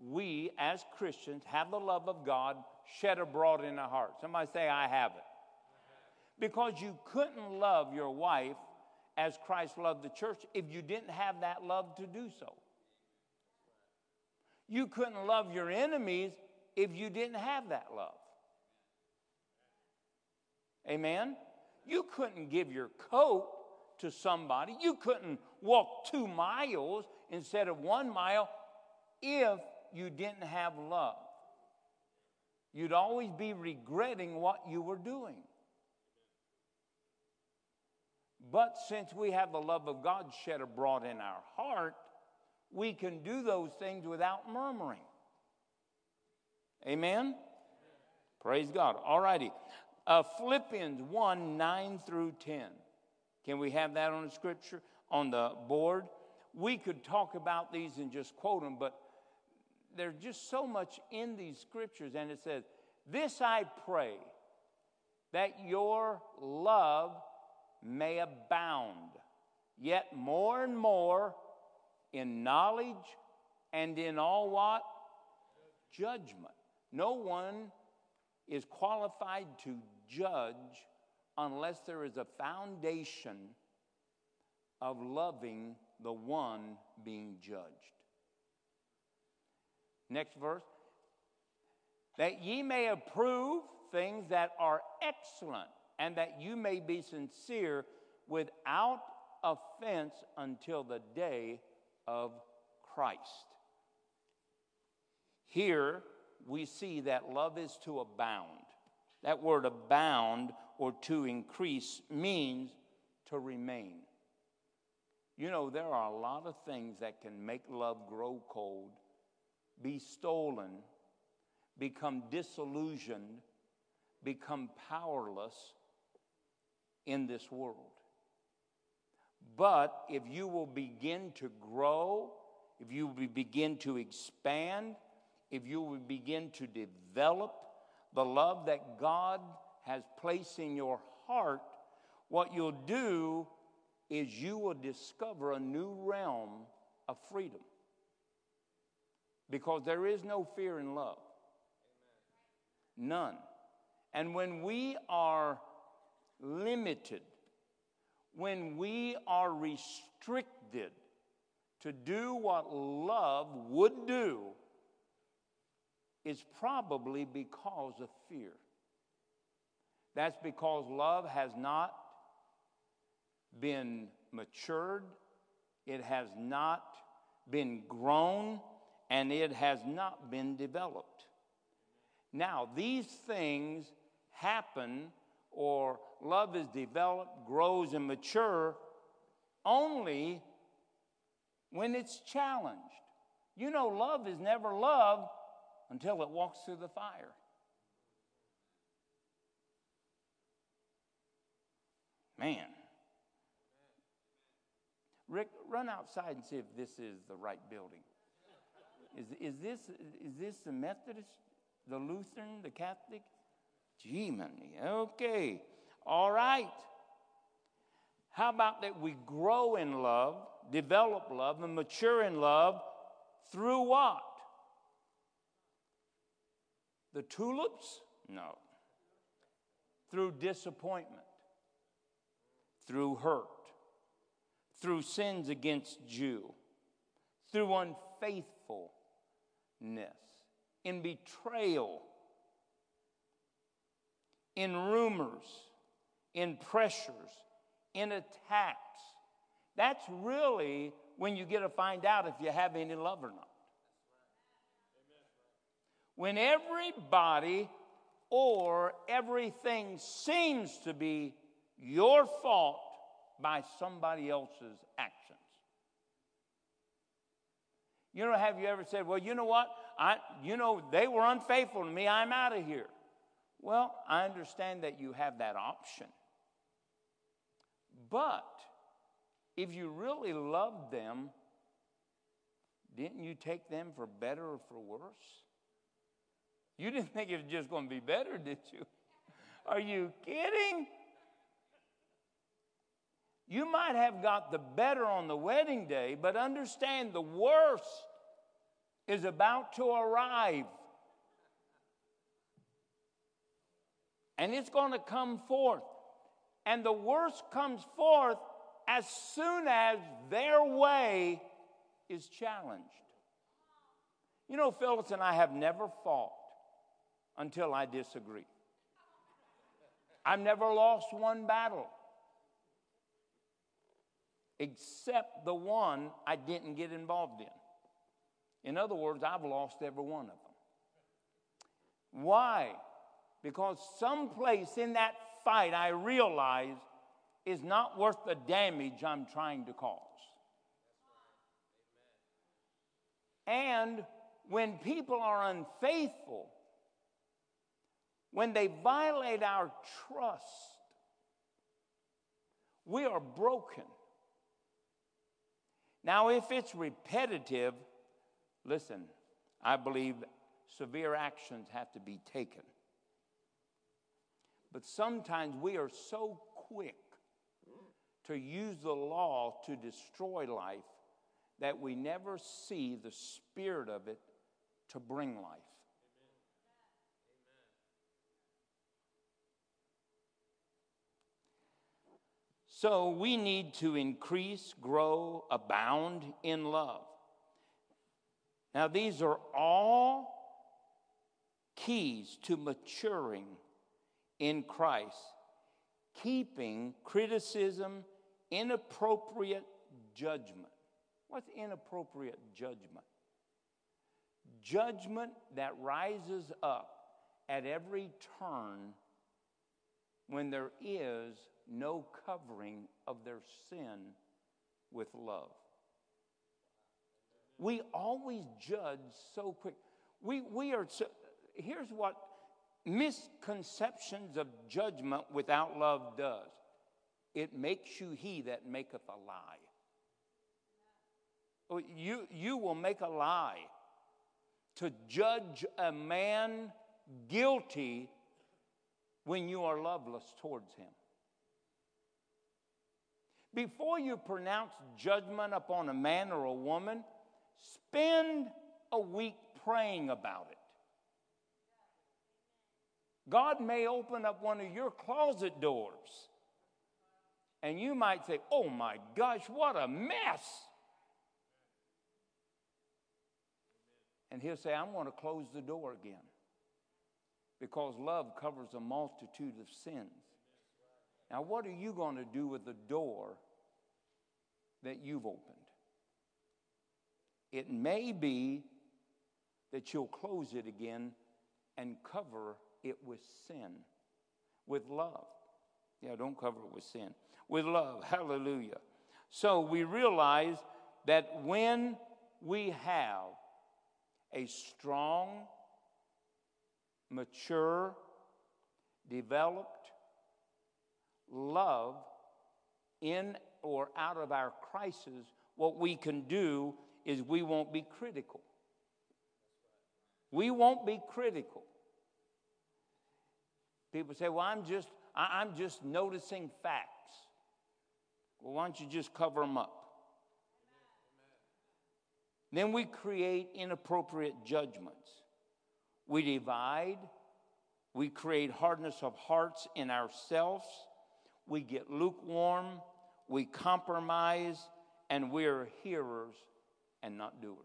we as Christians have the love of God shed abroad in our hearts. Somebody say, I have it. Because you couldn't love your wife as Christ loved the church if you didn't have that love to do so. You couldn't love your enemies if you didn't have that love. Amen? You couldn't give your coat to somebody. You couldn't walk two miles instead of one mile if you didn't have love. You'd always be regretting what you were doing. But since we have the love of God shed abroad in our heart, we can do those things without murmuring. Amen? Praise God. All righty. Uh, Philippians 1 9 through 10. Can we have that on the scripture, on the board? We could talk about these and just quote them, but there's just so much in these scriptures. And it says, This I pray, that your love may abound, yet more and more in knowledge and in all what? Judgment. No one is qualified to judge unless there is a foundation of loving the one being judged. Next verse. That ye may approve things that are excellent, and that you may be sincere without offense until the day of Christ. Here we see that love is to abound. That word abound or to increase means to remain. You know, there are a lot of things that can make love grow cold, be stolen, become disillusioned, become powerless in this world. But if you will begin to grow, if you will begin to expand, if you will begin to develop the love that God has placed in your heart, what you'll do is you will discover a new realm of freedom. Because there is no fear in love. None. And when we are limited, when we are restricted to do what love would do, it's probably because of fear. That's because love has not been matured, it has not been grown, and it has not been developed. Now, these things happen, or love is developed, grows, and mature only when it's challenged. You know, love is never love until it walks through the fire. Man. Rick, run outside and see if this is the right building. Is, is, this, is this the Methodist, the Lutheran, the Catholic? Gee, man. Okay. All right. How about that we grow in love, develop love, and mature in love through what? The tulips? No. Through disappointment, through hurt, through sins against Jew, through unfaithfulness, in betrayal, in rumors, in pressures, in attacks. That's really when you get to find out if you have any love or not. When everybody or everything seems to be your fault by somebody else's actions. You know, have you ever said, well, you know what? I, you know, they were unfaithful to me. I'm out of here. Well, I understand that you have that option. But if you really loved them, didn't you take them for better or for worse? You didn't think it was just going to be better, did you? Are you kidding? You might have got the better on the wedding day, but understand the worst is about to arrive. And it's going to come forth. And the worst comes forth as soon as their way is challenged. You know, Phyllis and I have never fought until I disagree. I've never lost one battle except the one I didn't get involved in. In other words, I've lost every one of them. Why? Because someplace in that fight I realize is not worth the damage I'm trying to cause. And when people are unfaithful, when they violate our trust, we are broken. Now, if it's repetitive, listen, I believe severe actions have to be taken. But sometimes we are so quick to use the law to destroy life that we never see the spirit of it to bring life. So we need to increase, grow, abound in love. Now, these are all keys to maturing in Christ, keeping criticism, inappropriate judgment. What's inappropriate judgment? Judgment that rises up at every turn when there is no covering of their sin with love. We always judge so quick. We, we are, so, here's what misconceptions of judgment without love does it makes you he that maketh a lie. Oh, You, you will make a lie to judge a man guilty when you are loveless towards him. Before you pronounce judgment upon a man or a woman, spend a week praying about it. God may open up one of your closet doors, and you might say, Oh my gosh, what a mess! And He'll say, I'm going to close the door again because love covers a multitude of sins. Now, what are you going to do with the door that you've opened? It may be that you'll close it again and cover it with sin, with love. Yeah, don't cover it with sin, with love. Hallelujah. So we realize that when we have a strong, mature, developed love in or out of our crisis, what we can do is we won't be critical. We won't be critical. People say, well, I'm just, I- I'm just noticing facts. Well, why don't you just cover them up? Then we create inappropriate judgments. We divide. We create hardness of hearts in ourselves. We get lukewarm. We compromise. And we're hearers and not doers.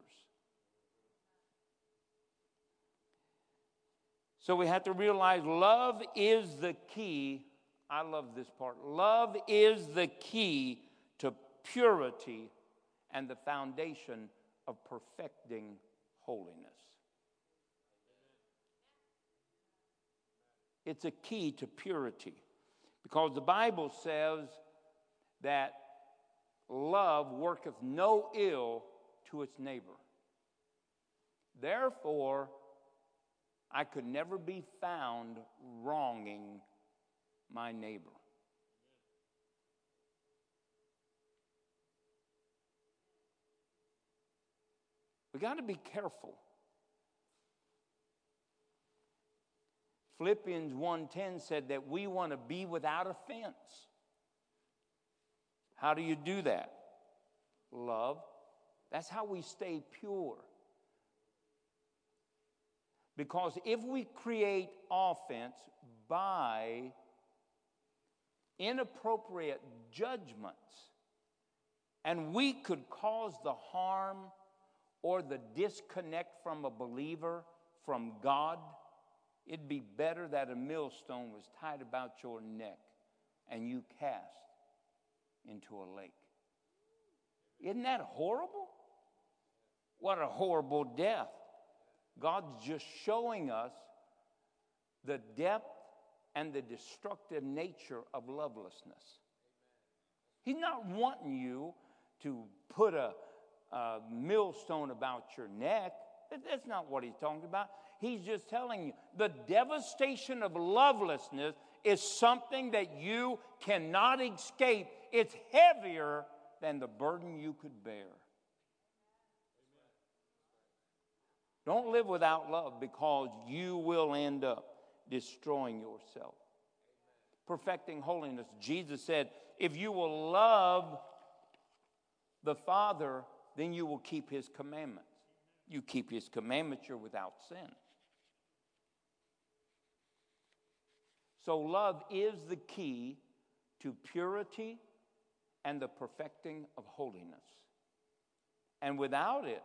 So we have to realize love is the key. I love this part. Love is the key to purity and the foundation of perfecting holiness. It's a key to purity because the Bible says that love worketh no ill to its neighbor. Therefore, I could never be found wronging my neighbor. We got to be careful. Philippians 1:10 said that we want to be without offense. How do you do that? Love. That's how we stay pure. Because if we create offense by inappropriate judgments, and we could cause the harm or the disconnect from a believer from God, it'd be better that a millstone was tied about your neck and you cast into a lake. Isn't that horrible? What a horrible death. God's just showing us the depth and the destructive nature of lovelessness. He's not wanting you to put a, a millstone about your neck. That- That's not what he's talking about. He's just telling you the devastation of lovelessness is something that you cannot escape. It's heavier than the burden you could bear. Don't live without love because you will end up destroying yourself. Perfecting holiness. Jesus said, if you will love the Father, then you will keep his commandments. You keep his commandments, you're without sin. So, love is the key to purity and the perfecting of holiness. And without it,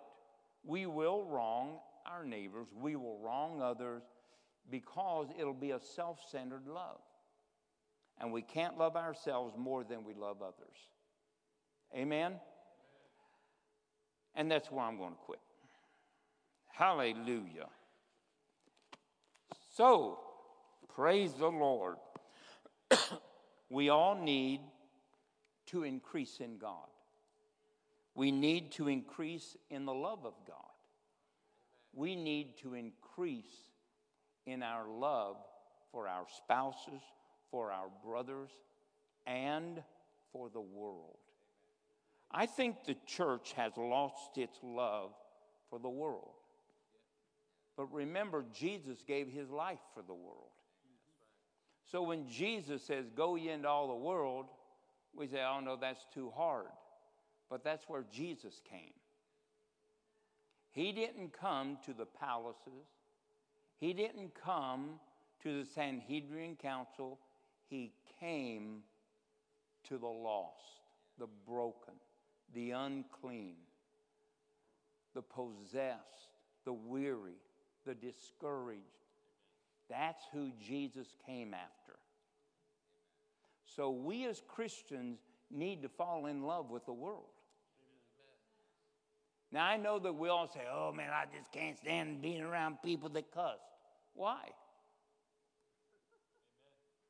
we will wrong our neighbors, we will wrong others because it'll be a self centered love. And we can't love ourselves more than we love others. Amen? And that's where I'm going to quit. Hallelujah. So, praise the Lord. we all need to increase in God. We need to increase in the love of God. We need to increase in our love for our spouses, for our brothers, and for the world. I think the church has lost its love for the world. But remember, Jesus gave his life for the world. So when Jesus says, Go ye into all the world, we say, Oh, no, that's too hard. But that's where Jesus came. He didn't come to the palaces, he didn't come to the Sanhedrin Council. He came to the lost, the broken, the unclean, the possessed, the weary, the discouraged. That's who Jesus came after. So we as Christians need to fall in love with the world. Now I know that we all say, "Oh man, I just can't stand being around people that cuss." Why?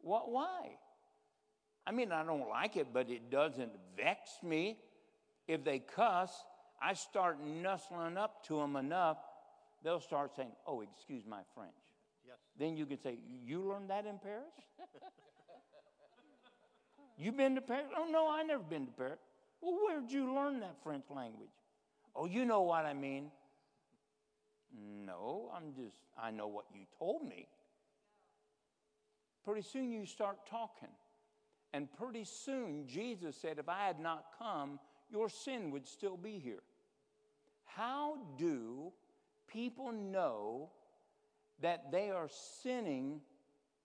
What? Why? I mean, I don't like it, but it doesn't vex me. If they cuss, I start nuzzling up to them enough, they'll start saying, "Oh, excuse my French." Yes. Then you can say, "You learned that in Paris?" you been to Paris? Oh no, I never been to Paris. Well, where'd you learn that French language? Oh, you know what I mean. No, I'm just, I know what you told me. Pretty soon you start talking. And pretty soon Jesus said, If I had not come, your sin would still be here. How do people know that they are sinning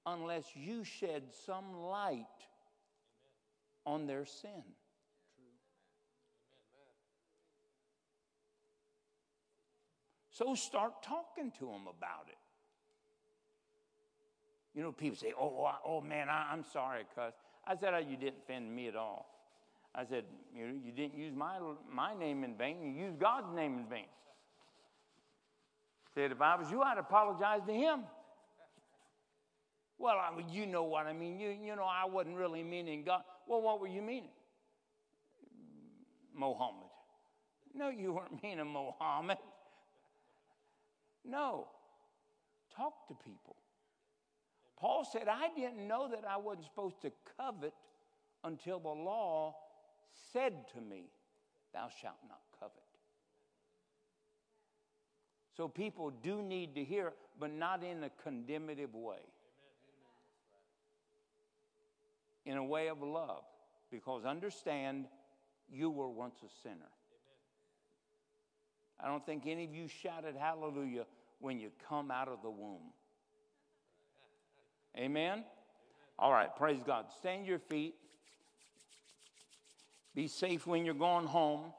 unless you shed some light on their sin? So start talking to them about it. You know, people say, oh, oh man, I, am sorry, cuz. I said, oh, you didn't offend me at all. I said, you, you didn't use my, my name in vain, you used God's name in vain. Said, if I was you, I'd apologize to him. Well, I mean, you know what I mean. You, you know, I wasn't really meaning God. Well, what were you meaning? Mohammed. No, you weren't meaning Mohammed. No. Talk to people. Paul said, I didn't know that I wasn't supposed to covet until the law said to me, Thou shalt not covet. So people do need to hear, but not in a condemnative way. In a way of love. Because understand, you were once a sinner. I don't think any of you shouted hallelujah when you come out of the womb. Amen? All right, praise God. Stand your feet. Be safe when you're going home.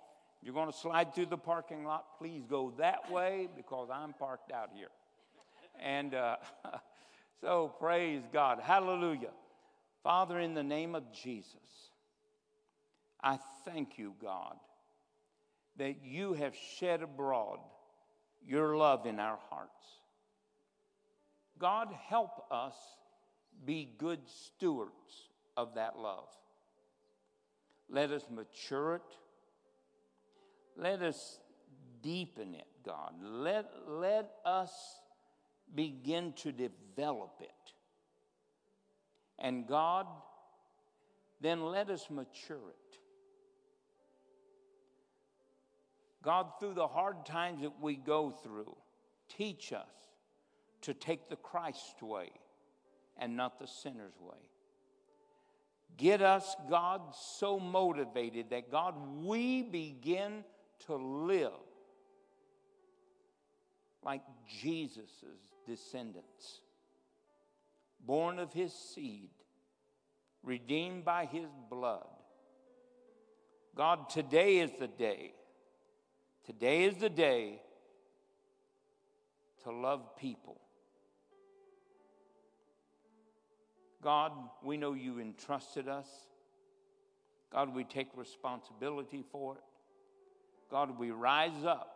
You're going to slide through the parking lot. Please go that way because I'm parked out here. And uh, so, praise God. Hallelujah. Father, in the name of Jesus, I thank you, God, that you have shed abroad your love in our hearts. God, help us be good stewards of that love. Let us mature it. Let us deepen it, God. Let, let us begin to develop it. And God, then let us mature it. God, through the hard times that we go through, teach us to take the Christ way and not the sinner's way. Get us, God, so motivated that, God, we begin to live like Jesus' descendants, born of his seed, redeemed by his blood, God, today is the day. Today is the day to love people. God, we know you entrusted us. God, we take responsibility for it. God, we rise up.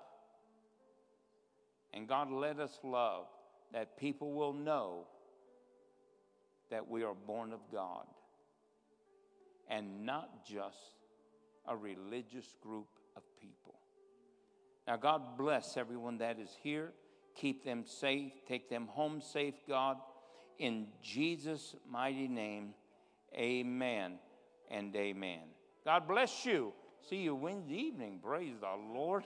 And God, let us love that people will know that we are born of God and not just a religious group of people. Now, God bless everyone that is here. Keep them safe. Take them home safe, God. In Jesus' mighty name, amen and amen. God bless you. See you Wednesday evening. Praise the Lord.